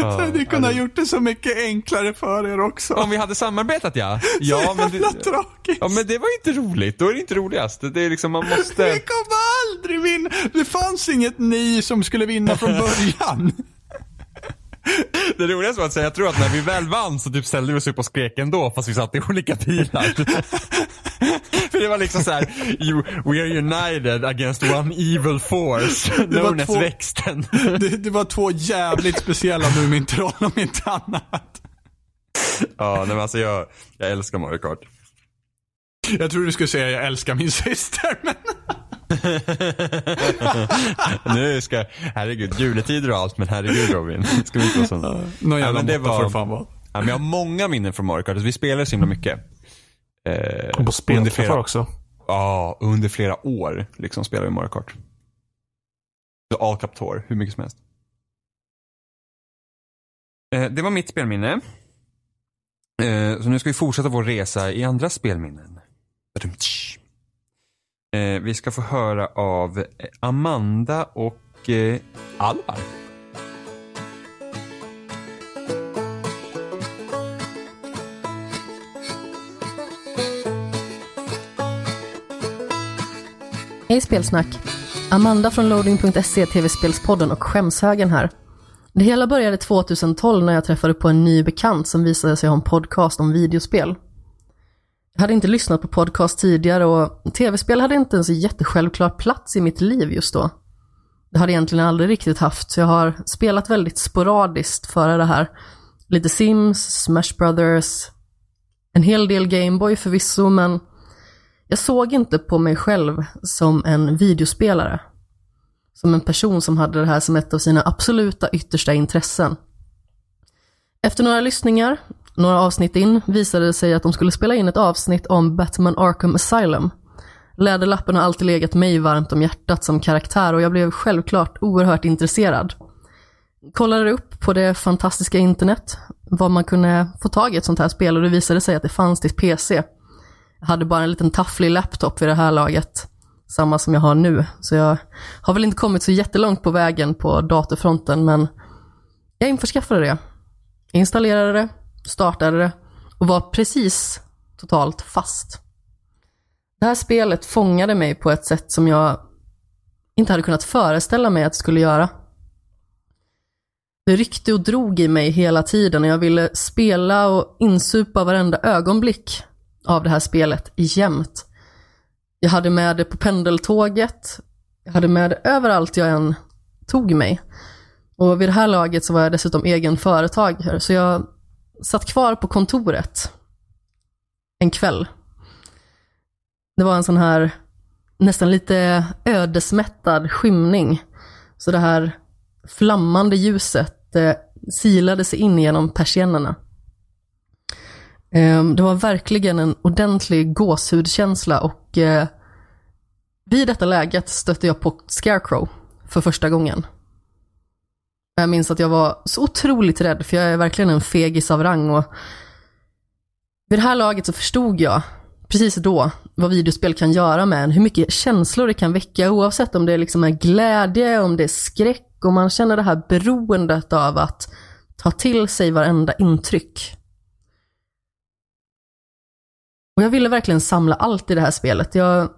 Så hade ni kunnat gjort det så mycket enklare för er också. Om vi hade samarbetat ja. Ja men, Jävla det, tråkigt. ja men det var inte roligt. Då är det inte roligast. Det är liksom man Vi måste... kommer aldrig vinna. Det fanns inget ni som skulle vinna från början. Det roligaste var att säga, jag tror att när vi väl vann så typ ställde vi oss upp och skrek ändå fast vi satt i olika bilar. För det var liksom så här, you, we are united against one evil force, known as två- växten. Det, det var två jävligt speciella Mumintroll om inte annat. ja, nej, men alltså jag, jag älskar Mario Kart. Jag tror du skulle säga jag älskar min syster, men... nu ska, herregud, juletider och allt men herregud Robin. Ska vi inte vara sådana? Någon Ja, jävla men det måtta var- får det fan vara. Ja, men jag har många minnen från Mario Kart. Vi spelar så himla mycket. Eh, Och på under spelträffar flera, också. Ja, under flera år liksom spelar vi Mario Kart. All Cup Tour, hur mycket som helst. Eh, det var mitt spelminne. Eh, så nu ska vi fortsätta vår resa i andra spelminnen. Badum-tsch. Eh, vi ska få höra av eh, Amanda och eh, Alvar. Hej Spelsnack! Amanda från loading.se, tv-spelspodden och Skämshögen här. Det hela började 2012 när jag träffade på en ny bekant som visade sig ha en podcast om videospel. Jag hade inte lyssnat på podcast tidigare och tv-spel hade inte ens en jättesjälvklar plats i mitt liv just då. Det hade jag egentligen aldrig riktigt haft, så jag har spelat väldigt sporadiskt före det här. Lite Sims, Smash Brothers, en hel del Gameboy förvisso, men jag såg inte på mig själv som en videospelare. Som en person som hade det här som ett av sina absoluta yttersta intressen. Efter några lyssningar, några avsnitt in, visade det sig att de skulle spela in ett avsnitt om Batman Arkham Asylum. Läderlappen har alltid legat mig varmt om hjärtat som karaktär och jag blev självklart oerhört intresserad. Kollade upp på det fantastiska internet var man kunde få tag i ett sånt här spel och det visade sig att det fanns till PC. Jag hade bara en liten tafflig laptop vid det här laget. Samma som jag har nu. Så jag har väl inte kommit så jättelångt på vägen på datorfronten, men jag införskaffade det. Installerade det, startade det och var precis totalt fast. Det här spelet fångade mig på ett sätt som jag inte hade kunnat föreställa mig att det skulle göra. Det ryckte och drog i mig hela tiden och jag ville spela och insupa varenda ögonblick av det här spelet jämt. Jag hade med det på pendeltåget, jag hade med det överallt jag än tog mig. Och vid det här laget så var jag dessutom egen företagare, så jag satt kvar på kontoret en kväll. Det var en sån här nästan lite ödesmättad skymning. Så det här flammande ljuset eh, silade sig in genom persiennerna. Eh, det var verkligen en ordentlig gåshudkänsla och eh, vid detta läget stötte jag på Scarecrow för första gången. Jag minns att jag var så otroligt rädd, för jag är verkligen en fegis av rang och vid det här laget så förstod jag precis då vad videospel kan göra med en, hur mycket känslor det kan väcka oavsett om det liksom är glädje, om det är skräck och man känner det här beroendet av att ta till sig varenda intryck. Och jag ville verkligen samla allt i det här spelet. Jag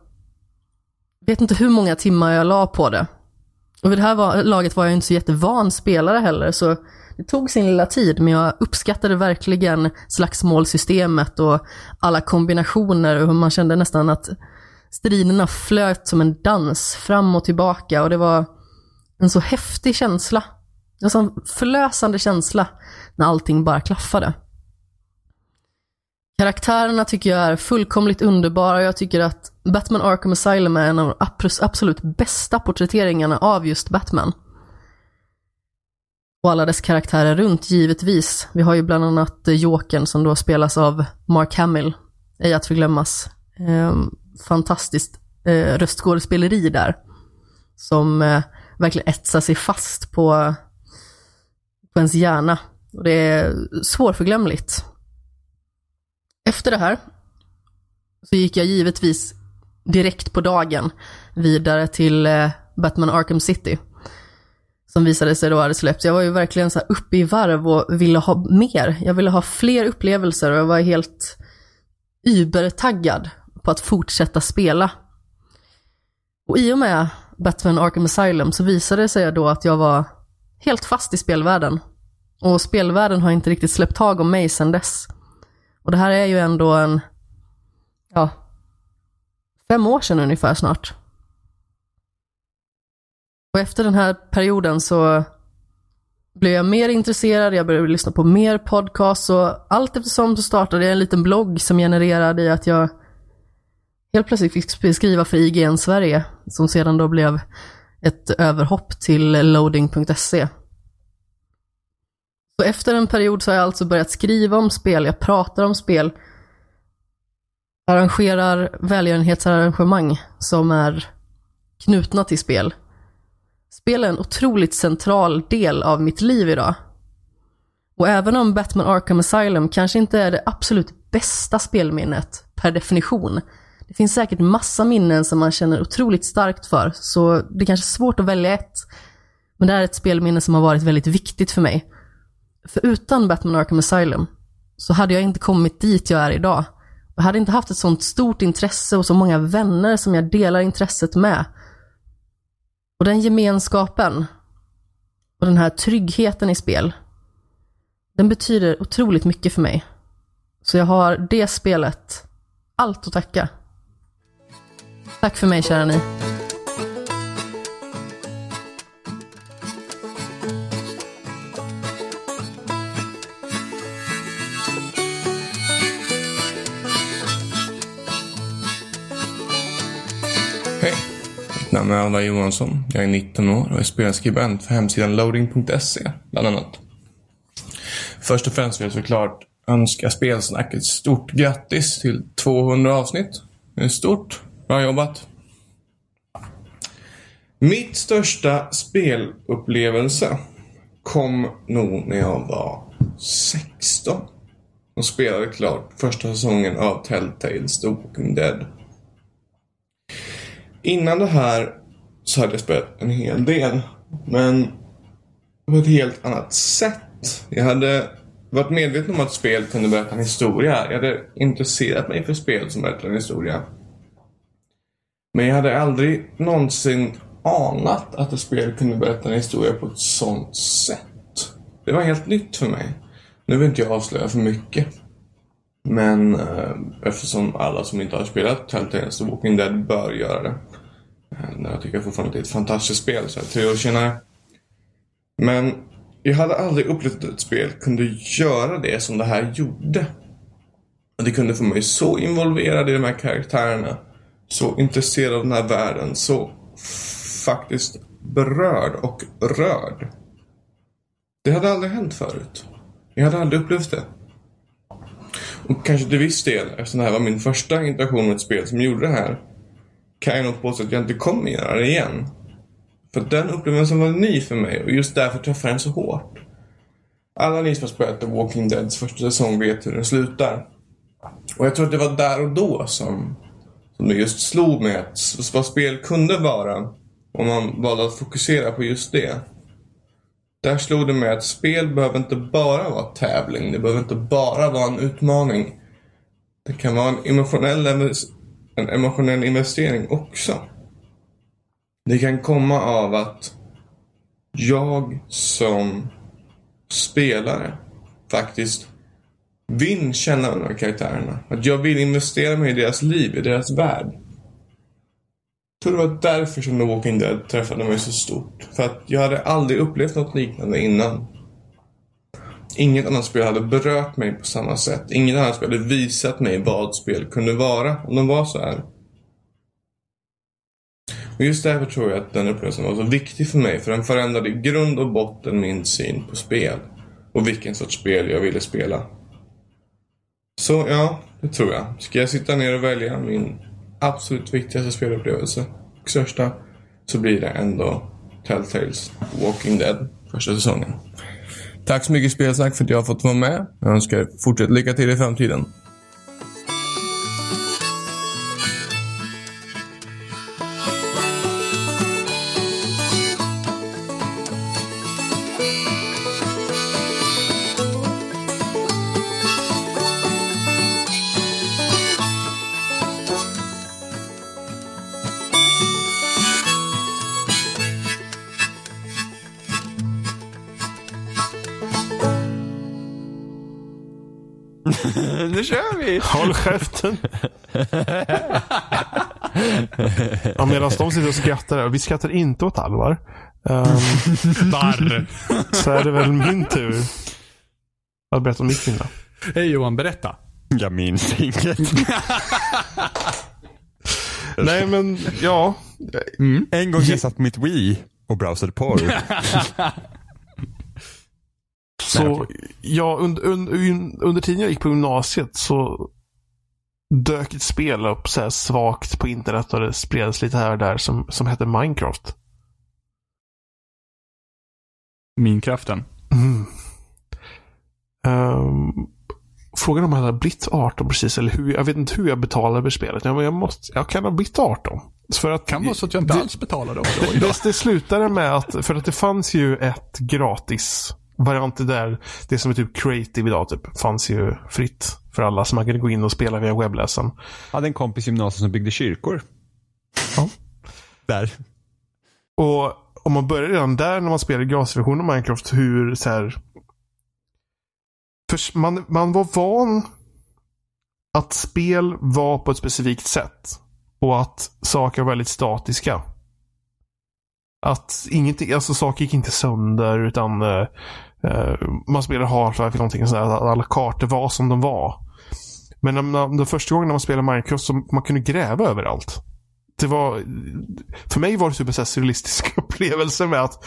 vet inte hur många timmar jag la på det. Och vid det här var, laget var jag inte så jättevan spelare heller, så det tog sin lilla tid, men jag uppskattade verkligen slagsmålsystemet och alla kombinationer och hur man kände nästan att striderna flöt som en dans fram och tillbaka och det var en så häftig känsla. En sån förlösande känsla när allting bara klaffade. Karaktärerna tycker jag är fullkomligt underbara och jag tycker att Batman Arkham Asylum är en av de absolut bästa porträtteringarna av just Batman. Och alla dess karaktärer runt, givetvis. Vi har ju bland annat eh, Jokern som då spelas av Mark Hamill, ej att förglömmas. Ehm, fantastiskt eh, röstskådespeleri där. Som eh, verkligen etsar sig fast på, på ens hjärna. Och det är svårförglömligt. Efter det här så gick jag givetvis direkt på dagen vidare till eh, Batman Arkham City. som visade sig då hade släppts. Jag var ju verkligen så här uppe i varv och ville ha mer. Jag ville ha fler upplevelser och jag var helt übertaggad på att fortsätta spela. Och i och med Batman Arkham Asylum så visade det sig då att jag var helt fast i spelvärlden. Och spelvärlden har inte riktigt släppt tag om mig sedan dess. Och det här är ju ändå en, ja, fem år sedan ungefär snart. Och efter den här perioden så blev jag mer intresserad, jag började lyssna på mer podcasts och allt eftersom så startade jag en liten blogg som genererade i att jag helt plötsligt fick skriva för IGN Sverige, som sedan då blev ett överhopp till loading.se. Så efter en period så har jag alltså börjat skriva om spel, jag pratar om spel, arrangerar välgörenhetsarrangemang som är knutna till spel. Spel är en otroligt central del av mitt liv idag. Och även om Batman Arkham Asylum kanske inte är det absolut bästa spelminnet per definition, det finns säkert massa minnen som man känner otroligt starkt för, så det kanske är svårt att välja ett. Men det här är ett spelminne som har varit väldigt viktigt för mig. För utan Batman Arkham Asylum så hade jag inte kommit dit jag är idag. Jag hade inte haft ett sånt stort intresse och så många vänner som jag delar intresset med. Och den gemenskapen och den här tryggheten i spel, den betyder otroligt mycket för mig. Så jag har det spelet allt att tacka. Tack för mig kära ni. Namn är Alva Johansson. Jag är 19 år och är spelskribent för hemsidan loading.se, bland annat. Först och främst vill jag såklart önska Spelsnack ett stort grattis till 200 avsnitt. Det är stort. Bra jobbat. Mitt största spelupplevelse kom nog när jag var 16 och spelade klart första säsongen av Telltales The Walking Dead. Innan det här så hade jag spelat en hel del. Men på ett helt annat sätt. Jag hade varit medveten om att spel kunde berätta en historia. Jag hade intresserat mig för spel som berättar en historia. Men jag hade aldrig någonsin anat att ett spel kunde berätta en historia på ett sånt sätt. Det var helt nytt för mig. Nu vill inte jag avslöja för mycket. Men eh, eftersom alla som inte har spelat Telltales The Walking Dead bör göra det. Eh, Men jag tycker fortfarande att det är ett fantastiskt spel så här tre år senare. Men jag hade aldrig upplevt att ett spel kunde göra det som det här gjorde. Det kunde få mig så involverad i de här karaktärerna. Så intresserad av den här världen. Så faktiskt berörd och rörd. Det hade aldrig hänt förut. Jag hade aldrig upplevt det. Och kanske till viss del, eftersom det här var min första interaktion med ett spel som gjorde det här, kan jag nog påstå att jag inte kommer göra det igen. För den upplevelsen var ny för mig och just därför träffade den så hårt. Alla ni som har spelat The Walking Deads första säsong vet hur den slutar. Och jag tror att det var där och då som, som det just slog mig att vad spel kunde vara om man valde att fokusera på just det. Där slog det mig att spel behöver inte bara vara tävling. Det behöver inte bara vara en utmaning. Det kan vara en emotionell, en emotionell investering också. Det kan komma av att jag som spelare faktiskt vill känna de här karaktärerna. Att jag vill investera mig i deras liv, i deras värld. Jag tror det var därför som The Walking Dead träffade mig så stort. För att jag hade aldrig upplevt något liknande innan. Inget annat spel hade berört mig på samma sätt. Inget annat spel hade visat mig vad spel kunde vara om de var så här. Och just därför tror jag att den upplevelsen var så viktig för mig. För den förändrade i grund och botten min syn på spel. Och vilken sorts spel jag ville spela. Så ja, det tror jag. Ska jag sitta ner och välja min absolut viktigaste spelupplevelse och största så blir det ändå Telltales Walking Dead första säsongen. Tack så mycket Spelsnack för att jag har fått vara med. Jag önskar fortsatt lycka till i framtiden. Käften. ja, medan de sitter och skrattar, och vi skrattar inte åt Alvar. Um, Barr. så är det väl min tur att berätta om mitt minne. Hej Johan, berätta. Jag minns inget. Nej, men ja. En gång jag satt mitt Wii och browsade porr. Så ja, under, under, under tiden jag gick på gymnasiet så dök ett spel upp så svagt på internet och det spreds lite här och där som, som hette Minecraft. Minkraften. Mm. Ehm, frågan om jag hade blivit 18 precis, eller hur, jag vet inte hur jag betalade för spelet. Ja, men jag, måste, jag kan ha blivit 18. För att, Kan vara så att jag inte det, alls betalade också. det, det, det slutade med att, för att det fanns ju ett gratis variant där, det som är typ creative idag, typ, fanns ju fritt för alla. Så man kunde gå in och spela via webbläsaren. Jag hade en kompis i gymnasiet som byggde kyrkor. Ja. Där. Och om man börjar redan där när man spelar gratisversionen av Minecraft, hur så här. För man, man var van att spel var på ett specifikt sätt. Och att saker var väldigt statiska. Att ingenting, alltså saker gick inte sönder utan eh, man spelade Half-Life någonting sådär. Att alla kartor var som de var. Men när, när, den första gången när man spelade Minecraft så man kunde gräva överallt. Det var, för mig var det typ en surrealistisk upplevelse med att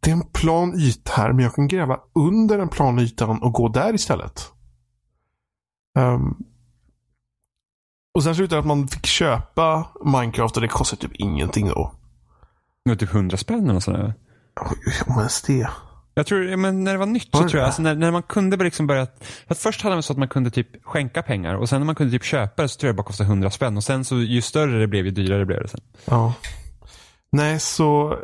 det är en plan yta här, men jag kan gräva under den plana ytan och gå där istället. Um, och sen slutade att man fick köpa Minecraft och det kostade typ ingenting då. Det var typ 100 spänn eller sådär. Om ens det. Jag tror, men när det var nytt så tror jag, alltså när, när man kunde liksom börja, för att först hade man så att man kunde typ skänka pengar och sen när man kunde typ köpa det så tror jag det bara kostade 100 spänn och sen så ju större det blev ju dyrare blev det sen. Ja. Nej, så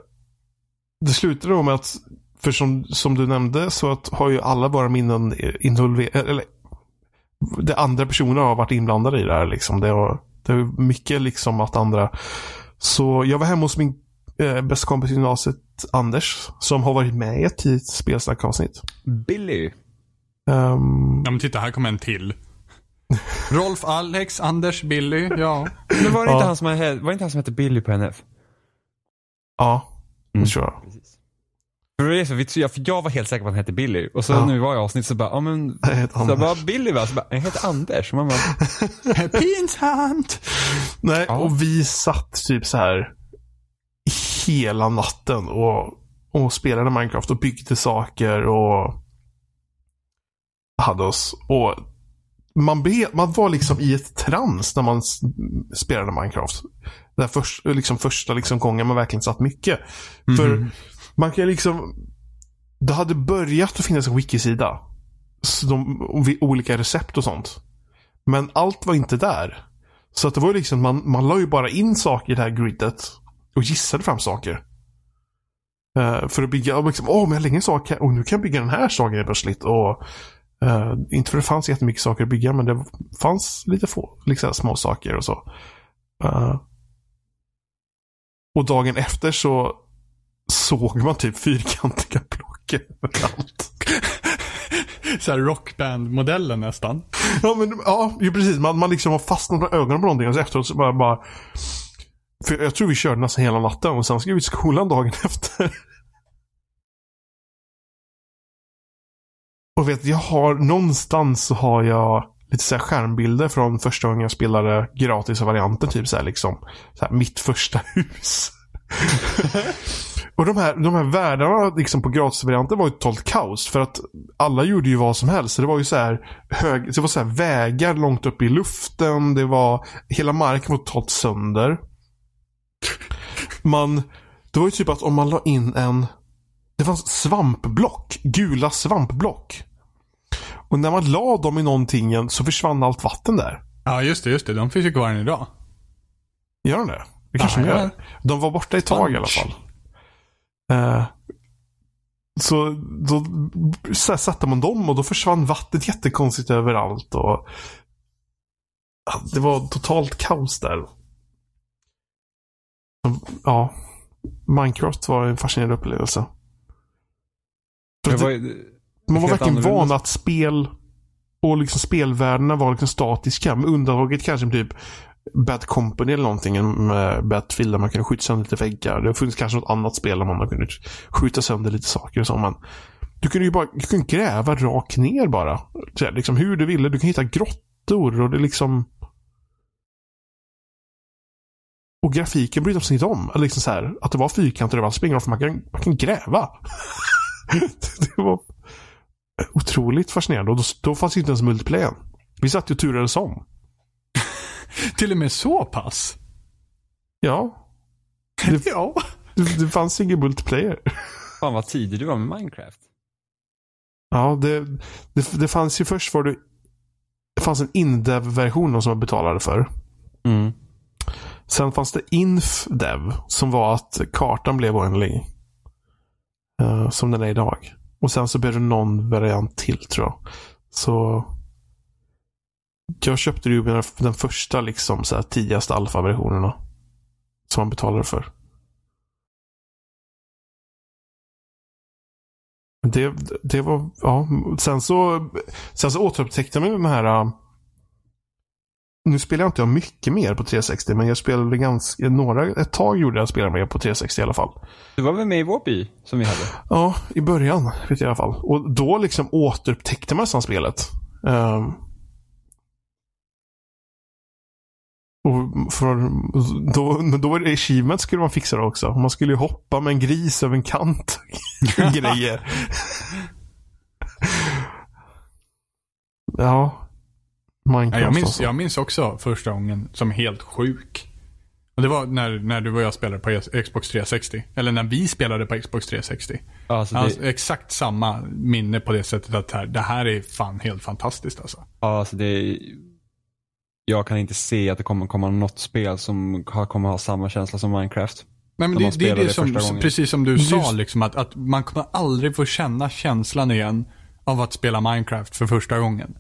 det slutade då med att, för som, som du nämnde, så att har ju alla våra minnen involverade, eller det andra personer har varit inblandade i det här liksom. Det var, det var mycket liksom att andra, så jag var hemma hos min eh, bästa kompis i gymnasiet, Anders, som har varit med i ett tidigt spelsnackavsnitt. Billy. Um, Ja men titta, här kommer en till. Rolf, Alex, Anders, Billy. Ja. Men var det, Ja. inte han som, hade- var det inte han som hette Billy på NF? ja, det Mm. tror jag. För det är så, vi, jag, för jag var helt säker på att han hette Billy och så Ja. vi var i avsnitt så bara, ja men, Jag så jag bara. Billy va? Så bara, jag heter Anders. Och man bara, Pinsamt! Nej, Ja. och vi satt typ så här hela natten och, och spelade Minecraft och byggde saker och hade oss. Och man, be, man var liksom i ett trans när man spelade Minecraft. Här först, liksom första liksom gången man verkligen satt mycket. För man kan liksom... Det hade börjat att finnas en wikisida. Så de, olika recept och sånt. Men allt var inte där. Så att det var liksom, man, man la ju bara in saker i det här gridet. Och gissade fram saker. Eh, för att bygga, och liksom, åh men jag sak här, och nu kan jag bygga den här saken plötsligt. Och, eh, inte för det fanns jättemycket saker att bygga, men det fanns lite få, liksom små saker och så. Eh, och dagen efter så såg man typ fyrkantiga block överallt. Så här rockband-modellen nästan. Ja, men ja, ju precis. Man, man liksom har fastnat med ögonen på någonting och så efteråt så bara, bara... För jag tror vi körde nästan hela natten och sen ska vi till skolan dagen efter. Och vet, jag har någonstans så har jag lite så här skärmbilder från första gången jag spelade gratisvarianten. Typ så här liksom. Så här, mitt första hus. och de här, de här världarna liksom på gratisvarianten var ju totalt kaos. För att alla gjorde ju vad som helst. Så det var ju så här, hög, det var så här vägar långt upp i luften. Det var, hela marken var totalt sönder. Man, det var ju typ att om man la in en, det fanns svampblock. Gula svampblock. Och när man la dem i någonting så försvann allt vatten där. Ja, just det, just det. De finns ju kvar än idag. Gör de det? Det kanske Ja, de ja. gör. De var borta ett tag i alla fall. Eh, så då så satte man dem och då försvann vattnet jättekonstigt överallt. Och, det var totalt kaos där. Ja. Minecraft var en fascinerande upplevelse. Var, det, man var verkligen annorlunda. van att spel Och liksom spelvärdena var liksom statiska. Med undantaget kanske typ Bad Company eller någonting med Battlefield där man kunde skjuta sönder lite väggar. Det funnits kanske något annat spel där man kunde skjuta sönder lite saker och så. Men du kunde ju bara du kunde gräva rakt ner bara. Så liksom hur du ville. Du kan hitta grottor och det liksom... Och grafiken brydde sig inte om. Liksom så här, att det var fyrkanter överallt spelar för man kan, man kan gräva. det var otroligt fascinerande. Och då, då fanns inte ens multiplayer. Vi satt ju och turades om. Till och med så pass? Ja. Det, ja. det, det fanns ingen multiplayer. Fan vad tidig du var med Minecraft. Ja, det, det, det fanns ju först var det det fanns en InDev-version som man betalade för. Mm. Sen fanns det InfDev som var att kartan blev oändlig. Uh, som den är idag. Och sen så blev det någon variant till tror jag. Så jag köpte ju den första liksom så här, tidigaste alfa-versionerna. Som man betalade för. Det, det var, ja. Sen så, sen så återupptäckte man den här eh, nu spelar jag inte jag mycket mer på 360, men jag spelade ganska, några, ett tag gjorde jag spela mer på 360 i alla fall. Du var väl med i vår by som vi hade? Ja, i början vet jag i alla fall. Och då liksom återupptäckte man nästan spelet. Um, och för, då, då var det achievement skulle man fixa det också. Man skulle ju hoppa med en gris över en kant. Grejer. ja. Minecraft jag, minns, alltså. jag minns också första gången som helt sjuk. Och det var när, när du och jag spelade på Xbox 360. Eller när vi spelade på Xbox 360. Alltså det... alltså, exakt samma minne på det sättet att här, det här är fan helt fantastiskt alltså. Ja, alltså det jag kan inte se att det kommer komma något spel som kommer ha samma känsla som Minecraft. Nej, men det, det är det, som, precis som du sa, liksom, att, att man kommer aldrig få känna känslan igen av att spela Minecraft för första gången.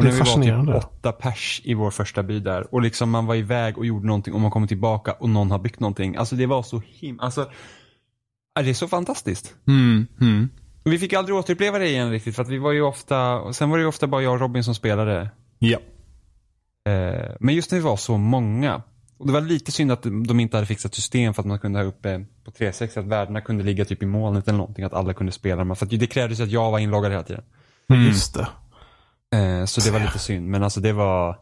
Och när vi var typ åtta pers i vår första by där och liksom man var iväg och gjorde någonting och man kommer tillbaka och någon har byggt någonting. Alltså det var så himla, alltså. Det är så fantastiskt. Mm, mm. vi fick aldrig återuppleva det igen riktigt för att vi var ju ofta, sen var det ju ofta bara jag och Robin som spelade. Ja. Eh, men just när vi var så många. Och det var lite synd att de inte hade fixat system för att man kunde ha uppe på 360 att värdena kunde ligga typ i molnet eller någonting. Att alla kunde spela. För att det krävdes att jag var inloggad hela tiden. Mm. Just det. Eh, så det var lite synd. Men alltså det var,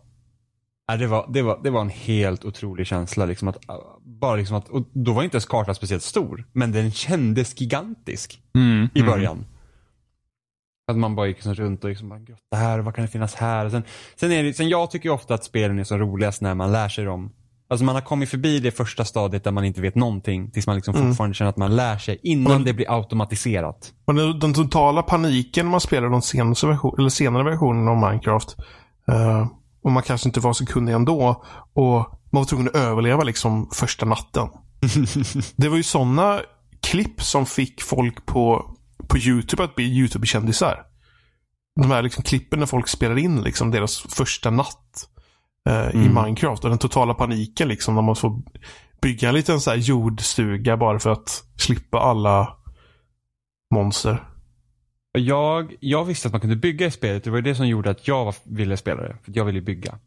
det var, det var, det var en helt otrolig känsla. Liksom att, bara liksom att, och då var inte ens kartan speciellt stor. Men den kändes gigantisk mm. i början. Mm. Att man bara gick liksom runt och liksom, det här, vad kan det finnas här? sen, sen, är det, sen jag tycker ofta att spelen är så roligast när man lär sig dem. Alltså man har kommit förbi det första stadiet där man inte vet någonting tills man liksom mm. fortfarande känner att man lär sig innan men, det blir automatiserat. Och den, den totala paniken när man spelar de senaste version, eller senare versionerna av Minecraft. Uh, och man kanske inte var så kunnig ändå. Och man var tvungen att överleva liksom första natten. det var ju sådana klipp som fick folk på på YouTube att bli YouTube-kändisar. De här liksom klippen när folk spelar in liksom deras första natt eh, mm. i Minecraft. Och den totala paniken liksom när man får bygga en liten så här jordstuga bara för att slippa alla monster. Jag, jag visste att man kunde bygga i spelet. Det var det som gjorde att jag ville spela det. För jag ville bygga.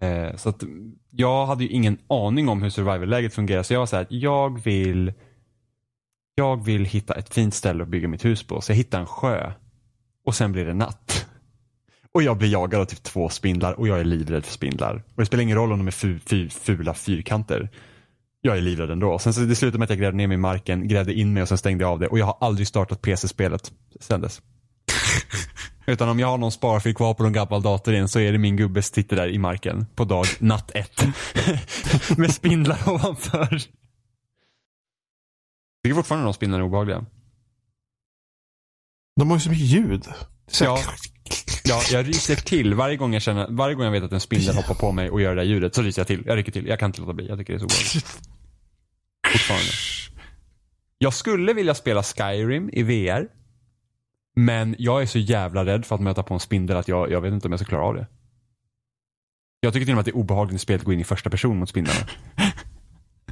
Eh, så att jag hade ju ingen aning om hur survival-läget fungerar. Så jag var så här, jag vill jag vill hitta ett fint ställe att bygga mitt hus på. Så jag hittar en sjö. Och sen blir det natt. Och jag blir jagad av typ två spindlar och jag är livrädd för spindlar. Och det spelar ingen roll om de är fu fu fula fyrkanter. Jag är livrädd ändå. Sen så det slutade med att jag grävde ner mig i marken, grävde in mig och sen stängde jag av det. Och jag har aldrig startat PC-spelet sen dess. Utan om jag har någon sparfil kvar på någon gammal dator igen så är det min gubbe som sitter där i marken på dag natt ett. Med spindlar ovanför tycker fortfarande de spindlarna är obehagliga. De har ju så mycket ljud. Ja, ja, jag ryser till varje gång jag känner, varje gång jag vet att en spindel hoppar på mig och gör det där ljudet så ryser jag till. Jag rycker till. Jag kan inte låta bli. Jag tycker det är så obehagligt. Fortfarande. Jag skulle vilja spela Skyrim i VR. Men jag är så jävla rädd för att möta på en spindel att jag, jag vet inte om jag ska klara av det. Jag tycker till och med att det är obehagligt i spelet att gå in i första person mot spindlarna.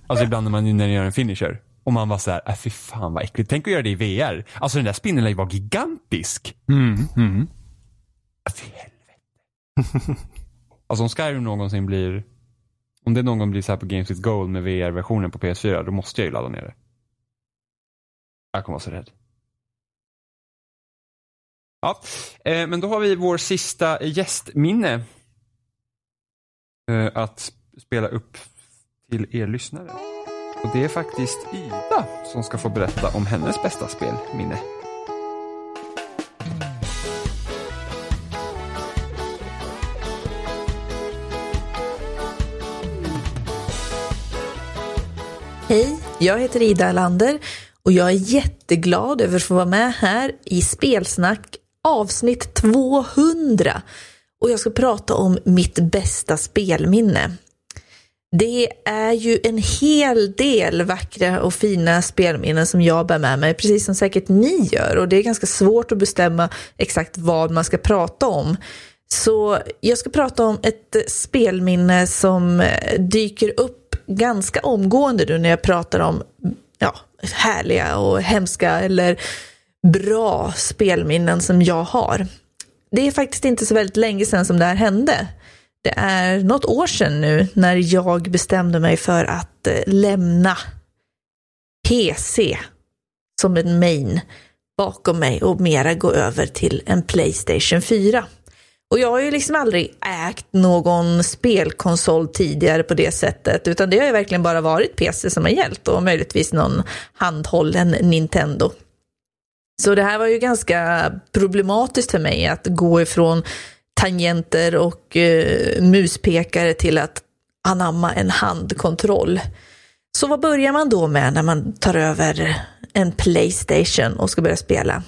Alltså ibland när man när gör en finisher. Och man var så här, äh, fy fan vad äckligt. Tänk att göra det i VR. Alltså den där spindeln var gigantisk. Mm, mm. alltså om Skyrim någonsin blir, om det någon gång blir så här på Games with Gold med VR-versionen på PS4, då måste jag ju ladda ner det. Jag kommer vara så rädd. Ja, eh, men då har vi vår sista gästminne. Eh, att spela upp till er lyssnare. Och det är faktiskt Ida som ska få berätta om hennes bästa spelminne. Hej, jag heter Ida Lander och jag är jätteglad över att få vara med här i Spelsnack avsnitt 200. Och jag ska prata om mitt bästa spelminne. Det är ju en hel del vackra och fina spelminnen som jag bär med mig, precis som säkert ni gör. Och det är ganska svårt att bestämma exakt vad man ska prata om. Så jag ska prata om ett spelminne som dyker upp ganska omgående nu när jag pratar om ja, härliga och hemska eller bra spelminnen som jag har. Det är faktiskt inte så väldigt länge sedan som det här hände. Det är något år sedan nu när jag bestämde mig för att eh, lämna PC som en main bakom mig och mera gå över till en Playstation 4. Och jag har ju liksom aldrig ägt någon spelkonsol tidigare på det sättet, utan det har ju verkligen bara varit PC som har gällt och möjligtvis någon handhållen Nintendo. Så det här var ju ganska problematiskt för mig att gå ifrån tangenter och eh, muspekare till att anamma en handkontroll. Så vad börjar man då med när man tar över en Playstation och ska börja spela?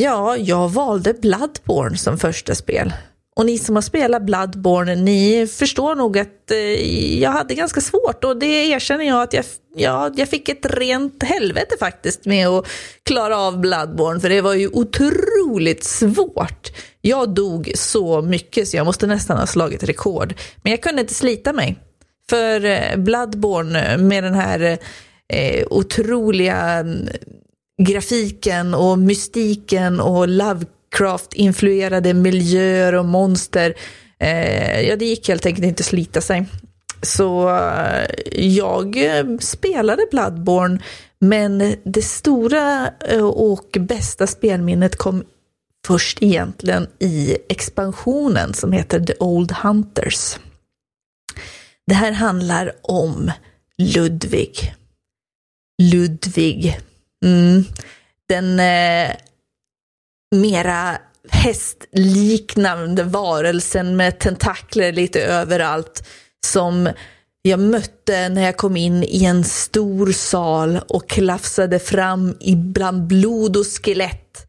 Ja, jag valde Bloodborne som första spel. Och ni som har spelat Bloodborne, ni förstår nog att eh, jag hade ganska svårt och det erkänner jag att jag, ja, jag fick ett rent helvete faktiskt med att klara av Bloodborne, för det var ju otroligt svårt. Jag dog så mycket så jag måste nästan ha slagit rekord. Men jag kunde inte slita mig. För eh, Bloodborne med den här eh, otroliga grafiken och mystiken och Lovecraft-influerade miljöer och monster. Eh, ja, det gick helt enkelt inte att slita sig. Så eh, jag spelade Bloodborne, men det stora eh, och bästa spelminnet kom först egentligen i expansionen som heter The Old Hunters. Det här handlar om Ludvig. Ludvig Mm. Den eh, mera hästliknande varelsen med tentakler lite överallt som jag mötte när jag kom in i en stor sal och klafsade fram ibland blod och skelett.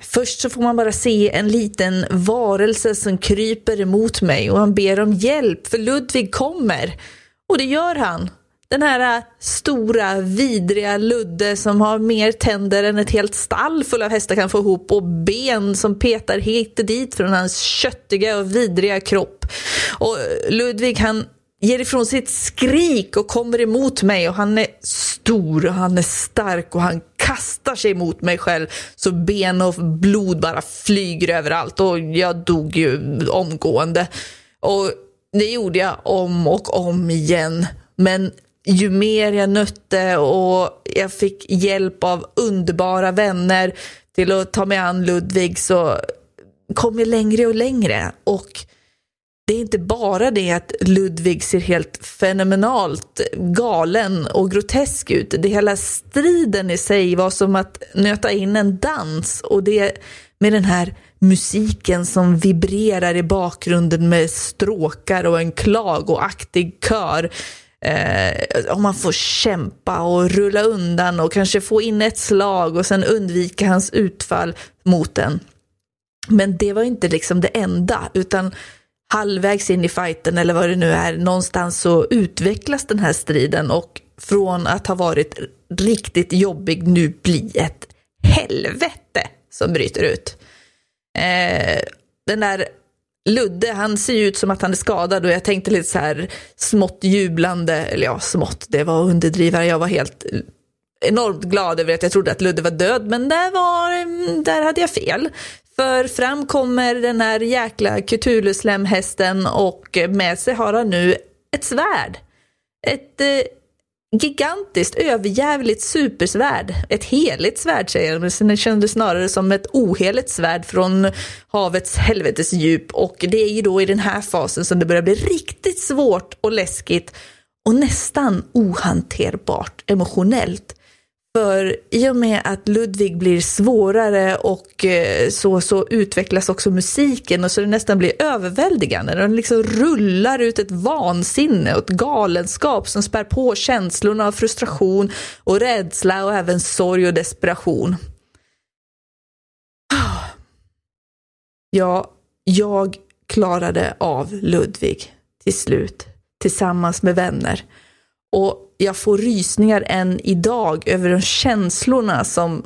Först så får man bara se en liten varelse som kryper emot mig och han ber om hjälp för Ludvig kommer. Och det gör han. Den här äh, stora, vidriga Ludde som har mer tänder än ett helt stall full av hästar kan få ihop och ben som petar hit och dit från hans köttiga och vidriga kropp. Och Ludvig han ger ifrån sitt skrik och kommer emot mig och han är stor och han är stark och han kastar sig mot mig själv så ben och blod bara flyger överallt och jag dog ju omgående. Och det gjorde jag om och om igen. Men ju mer jag nötte och jag fick hjälp av underbara vänner till att ta mig an Ludvig så kom jag längre och längre. Och det är inte bara det att Ludvig ser helt fenomenalt galen och grotesk ut. Det hela striden i sig var som att nöta in en dans och det med den här musiken som vibrerar i bakgrunden med stråkar och en klagoaktig kör eh, om man får kämpa och rulla undan och kanske få in ett slag och sen undvika hans utfall mot den. Men det var inte liksom det enda, utan halvvägs in i fighten eller vad det nu är, någonstans så utvecklas den här striden och från att ha varit riktigt jobbig nu bli ett helvete som bryter ut. Eh, den där Ludde, han ser ju ut som att han är skadad och jag tänkte lite så här smått jublande, eller ja, smått, det var underdrivare. Jag var helt enormt glad över att jag trodde att Ludde var död, men där, var, där hade jag fel. För fram kommer den här jäkla Cthulhu-slemhästen och med sig har han nu ett svärd. Ett eh, gigantiskt, överjävligt supersvärd. Ett heligt svärd säger jag, men det kändes snarare som ett oheligt svärd från havets helvetes djup. Och det är ju då i den här fasen som det börjar bli riktigt svårt och läskigt och nästan ohanterbart emotionellt. För i och med att Ludvig blir svårare och eh, så, så utvecklas också musiken och så det nästan blir överväldigande. Den liksom rullar ut ett vansinne och ett galenskap som spär på känslorna av frustration och rädsla och även sorg och desperation. Ja, jag klarade av Ludvig till slut tillsammans med vänner. Och jag får rysningar än idag över de känslorna som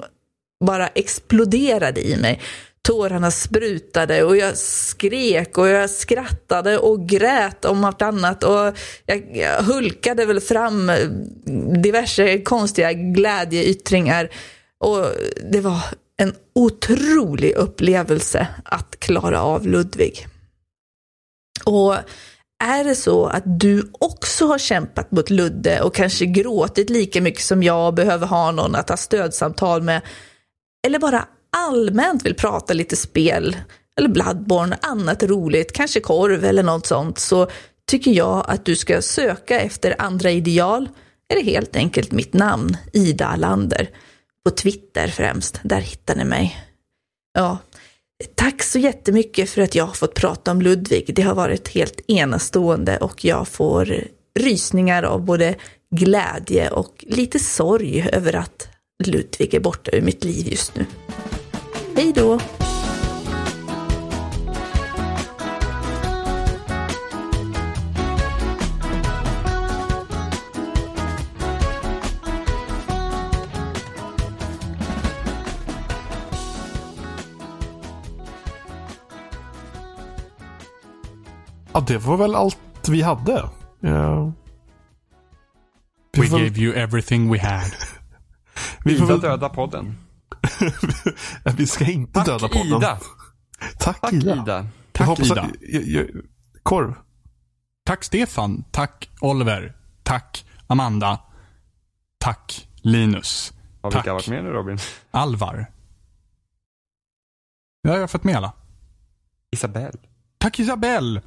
bara exploderade i mig. Tårarna sprutade och jag skrek och jag skrattade och grät om vartannat och jag, jag hulkade väl fram diverse konstiga glädjeyttringar. Och det var en otrolig upplevelse att klara av Ludvig. Och är det så att du också har kämpat mot Ludde och kanske gråtit lika mycket som jag och behöver ha någon att ha stödsamtal med, eller bara allmänt vill prata lite spel, eller Bloodborne, annat roligt, kanske korv eller något sånt, så tycker jag att du ska söka efter andra ideal, eller helt enkelt mitt namn, Ida Alander. På Twitter främst, där hittar ni mig. Ja, Tack så jättemycket för att jag har fått prata om Ludvig. Det har varit helt enastående och jag får rysningar av både glädje och lite sorg över att Ludvig är borta ur mitt liv just nu. Hej då! Ja, det var väl allt vi hade. Ja. Vi We får- gave you everything we had. Vi får Ida väl- döda podden. vi ska inte döda Tack podden. Ida. Tack, Tack Ida. Ida. Jag Tack hoppas Ida. Att, jag, jag, korv. Tack Stefan. Tack Oliver. Tack Amanda. Tack Linus. Har Tack. vilka varit med nu Robin? Alvar. Ja, jag har fått med alla. Isabelle. Tack Isabelle.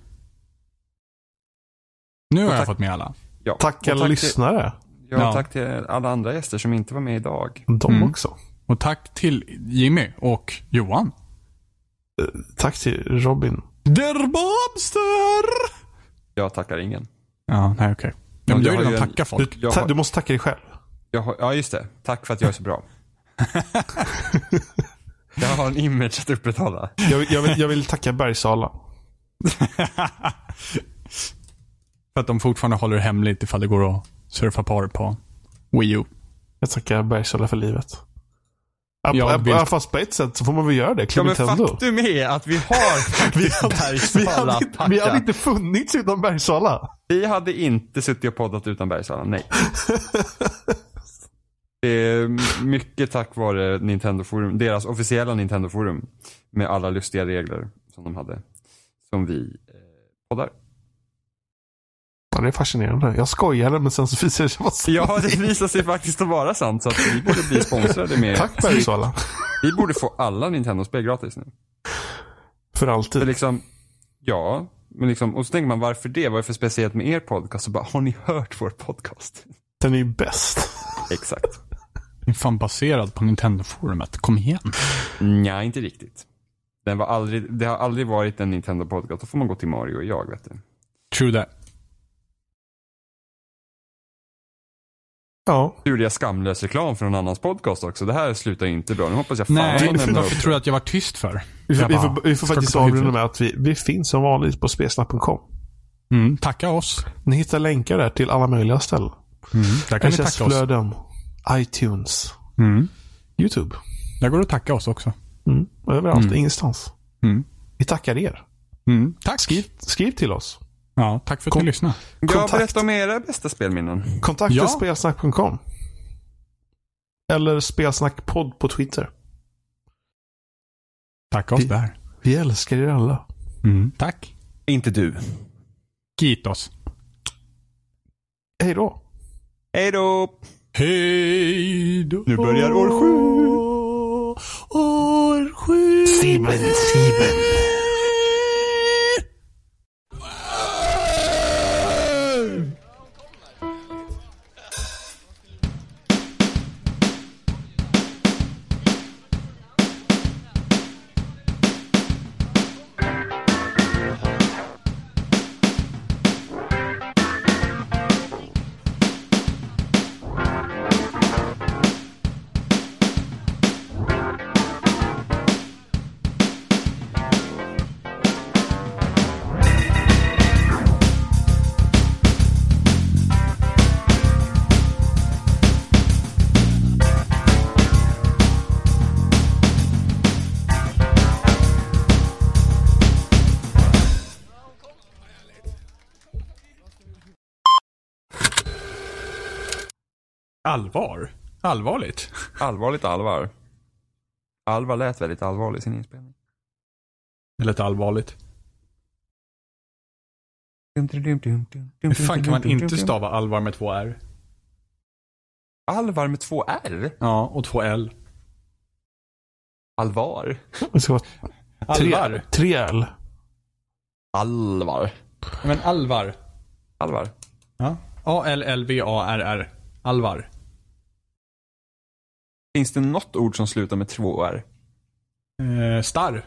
Nu har jag fått med alla. Ja. Tack alla lyssnare. ja, Ja. tack till alla andra gäster som inte var med idag. De Mm. också. Och tack till Jimmy och Johan. Tack till Robin. Der Bobster! Jag tackar ingen. Ja, nej okej. Ja, men du har ju redan tackat Du, folk. Ta, har- du måste tacka dig själv. Jag har, ja, just det. Tack för att jag är så bra. jag har en image att upprätthålla. Jag, vill- jag, vill, jag vill tacka Bergsala. För att de fortfarande håller det hemligt ifall det går att surfa par på Wii U. Jag tackar Bergsala för livet. Ja, vill- fast på ett sätt så får man väl göra det. Ja, men Nintendo. faktum är att vi har Vi hade, vi, Bergsala hade, att inte- vi hade inte funnits utan Bergsala. Vi hade inte suttit och poddat utan Bergsala, nej. Det är mycket tack vare Nintendo Forum, deras officiella Nintendo Forum. Med alla lustiga regler som de hade. Som vi eh, poddar. Ja, det är fascinerande. Jag skojade men sen så visade det sig vara sant. Ja, det visar sig faktiskt att vara sant. Så att vi borde bli sponsrade med... Tack Bergsala. Vi borde få alla Nintendo-spel gratis nu. För För alltid. liksom, ja, men liksom, och så tänker man varför det? Vad är det för speciellt med er podcast? Så bara, har ni hört vår podcast? Den är ju bäst. Exakt. Det är fan baserad på Nintendo-forumet. Kom igen. Nej, inte riktigt. Den var aldrig, det har aldrig varit en Nintendo-podcast. Då får man gå till Mario och jag, vet du. True that. Ja. Nu gjorde jag skamlös reklam för någon annans podcast också. Det här slutar inte bra. Nu hoppas jag fan Nej, varför upp tror du att jag var tyst för? Vi får, Jag vi bara, får, vi får faktiskt avrunda med att vi, vi finns som vanligt på spelsnack.com. Mm, tacka oss. Ni hittar länkar där till alla möjliga ställen. Mm, där kan ni tacka oss. RSS-flöden, iTunes, Mm, YouTube. där går det att tacka oss också. Mm. Överallt, Mm. ingenstans. Mm. Vi tackar er. Mm, tack. Skriv, skriv till oss. Ja, tack för att Kom- ni lyssnade. Ja, Kontakt. berätta om era bästa spelminnen. Kontakta Ja. spelsnack.com. Eller spelsnackpodd på Twitter. Tacka oss där. Vi älskar er alla. Mm. Tack. Inte du. Kitos. Hej då. Hej då! Hej då. Nu börjar år sju. År sju. Sieben, sieben. Allvar? Allvarligt? Allvarligt Alvar. Alvar lät väldigt allvarlig i sin inspelning. Det lät allvarligt. Hur fan kan man inte stava allvar med två R? Alvar med två R? Ja, och två L. Alvar? Alvar? tre L. Alvar. Men Alvar. Alvar. Ja. A-L-L-V-A-R-R. Alvar. Finns det något ord som slutar med två R? Eh, starr.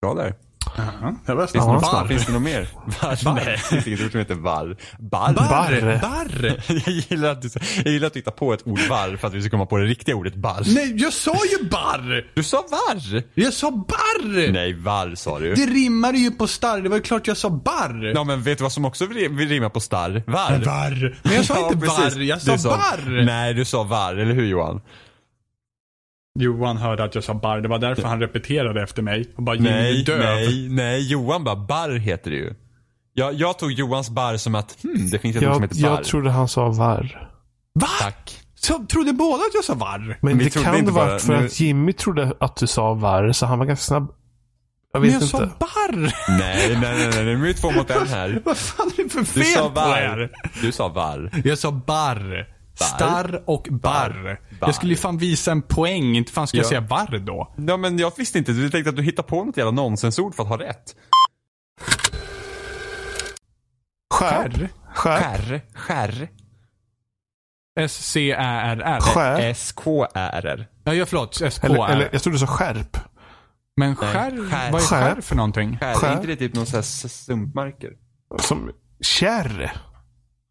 Bra där. Jaha. Det var Finns det, Ja, barr. finns det något mer? Barr? Nej, det finns inget ord som heter varr. Barr? Barr. Barr. Jag gillar, att du, jag gillar att du hittar på ett ord varr för att vi ska komma på det riktiga ordet barr. Nej, jag sa ju barr! Du sa varr! Jag sa barr! Nej, varr sa du. Det rimmade ju på starr. Det var ju klart jag sa barr. Ja men vet du vad som också vill vill rimma på starr? Varr. Varr. Men jag sa Ja, inte precis. varr. Jag sa Du barr. Nej, du sa varr, eller hur Johan? Johan hörde att jag sa barr. Det var därför han repeterade efter mig. Och bara Jimmy Nej, döv. nej, nej. Johan bara barr heter det ju. Jag, jag tog Johans barr som att, hmm, det finns ett ord som Jag, heter barr. jag trodde han sa varr. Va? Tack. Så, trodde båda att jag sa varr? Men Vi det kan inte det vara bara- för nu- att Jimmy trodde att du sa varr, så han var ganska snabb. Jag Men vet jag inte. sa barr. Nej, nej, nej, nej, nu är vi två mot en här. Vad fan är det för Du fel sa på varr. er? Du sa varr. Jag sa barr. Starr och barr. Barr. Jag skulle ju fan visa en poäng. Inte fan ska jag Ja. säga barr då. Ja, men jag visste inte. Du tänkte att du hittade på något jävla nonsensord för att ha rätt. Skärp. Skärr. Skärr. S-C-Ä-R-R. Skärp. S-K-R-R. Ja, ja förlåt. Eller, S-K-R. eller jag trodde du sa skärp. Men skär, skär. vad är Skär. skär för någonting? Skärr. Skärr. Är inte det typ någon sån här sumpmarker? Som kärr.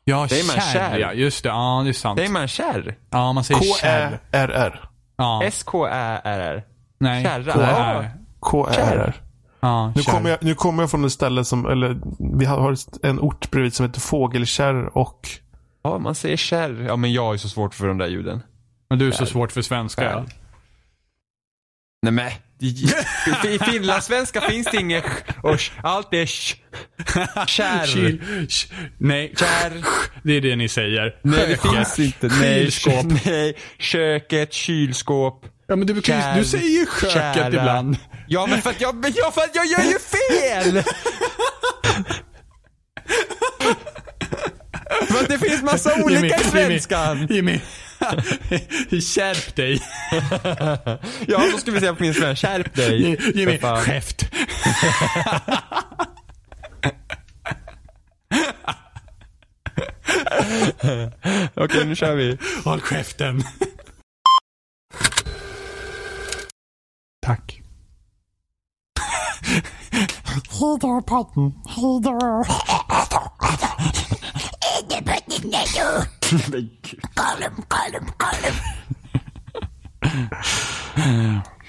Ja, Säger man kärr, ja. Just det. Ja, det är sant. Säger man kärr? Ja, man säger kärr. K-Ä-R-R. Ja. S-K-Ä-R-R. Nej. kärra. K-R. K-Ä-R-R. Ja, Nu kommer, jag, nu kommer jag från ett ställe som, eller vi har en ort bredvid som heter Fågelkärr och Ja, man säger kärr. Ja, men jag är så svårt för de där ljuden. Men du är så svårt för svenska. Ja. Nej men, i, finlandssvenska finns det inget och. Allt är sh. Kärr. Kyl, nej, Kärr. det är det ni säger. Nej, det finns inte. Nej, Kylskåp. nej, köket, kylskåp. Ja, men du, Kärr. du säger köket Kära. ibland. Ja, men för att jag, ja, för att jag gör ju fel! för att det finns massa olika i svenskan. Jimmy, Jimmy. skärp dig. Ja, då skulle vi säga på min svenska, skärp dig. Jimmy, För fan. käft. Okej, nu kör vi. Håll käften. Tack. Hejdå podden. Hejdå. Men gud.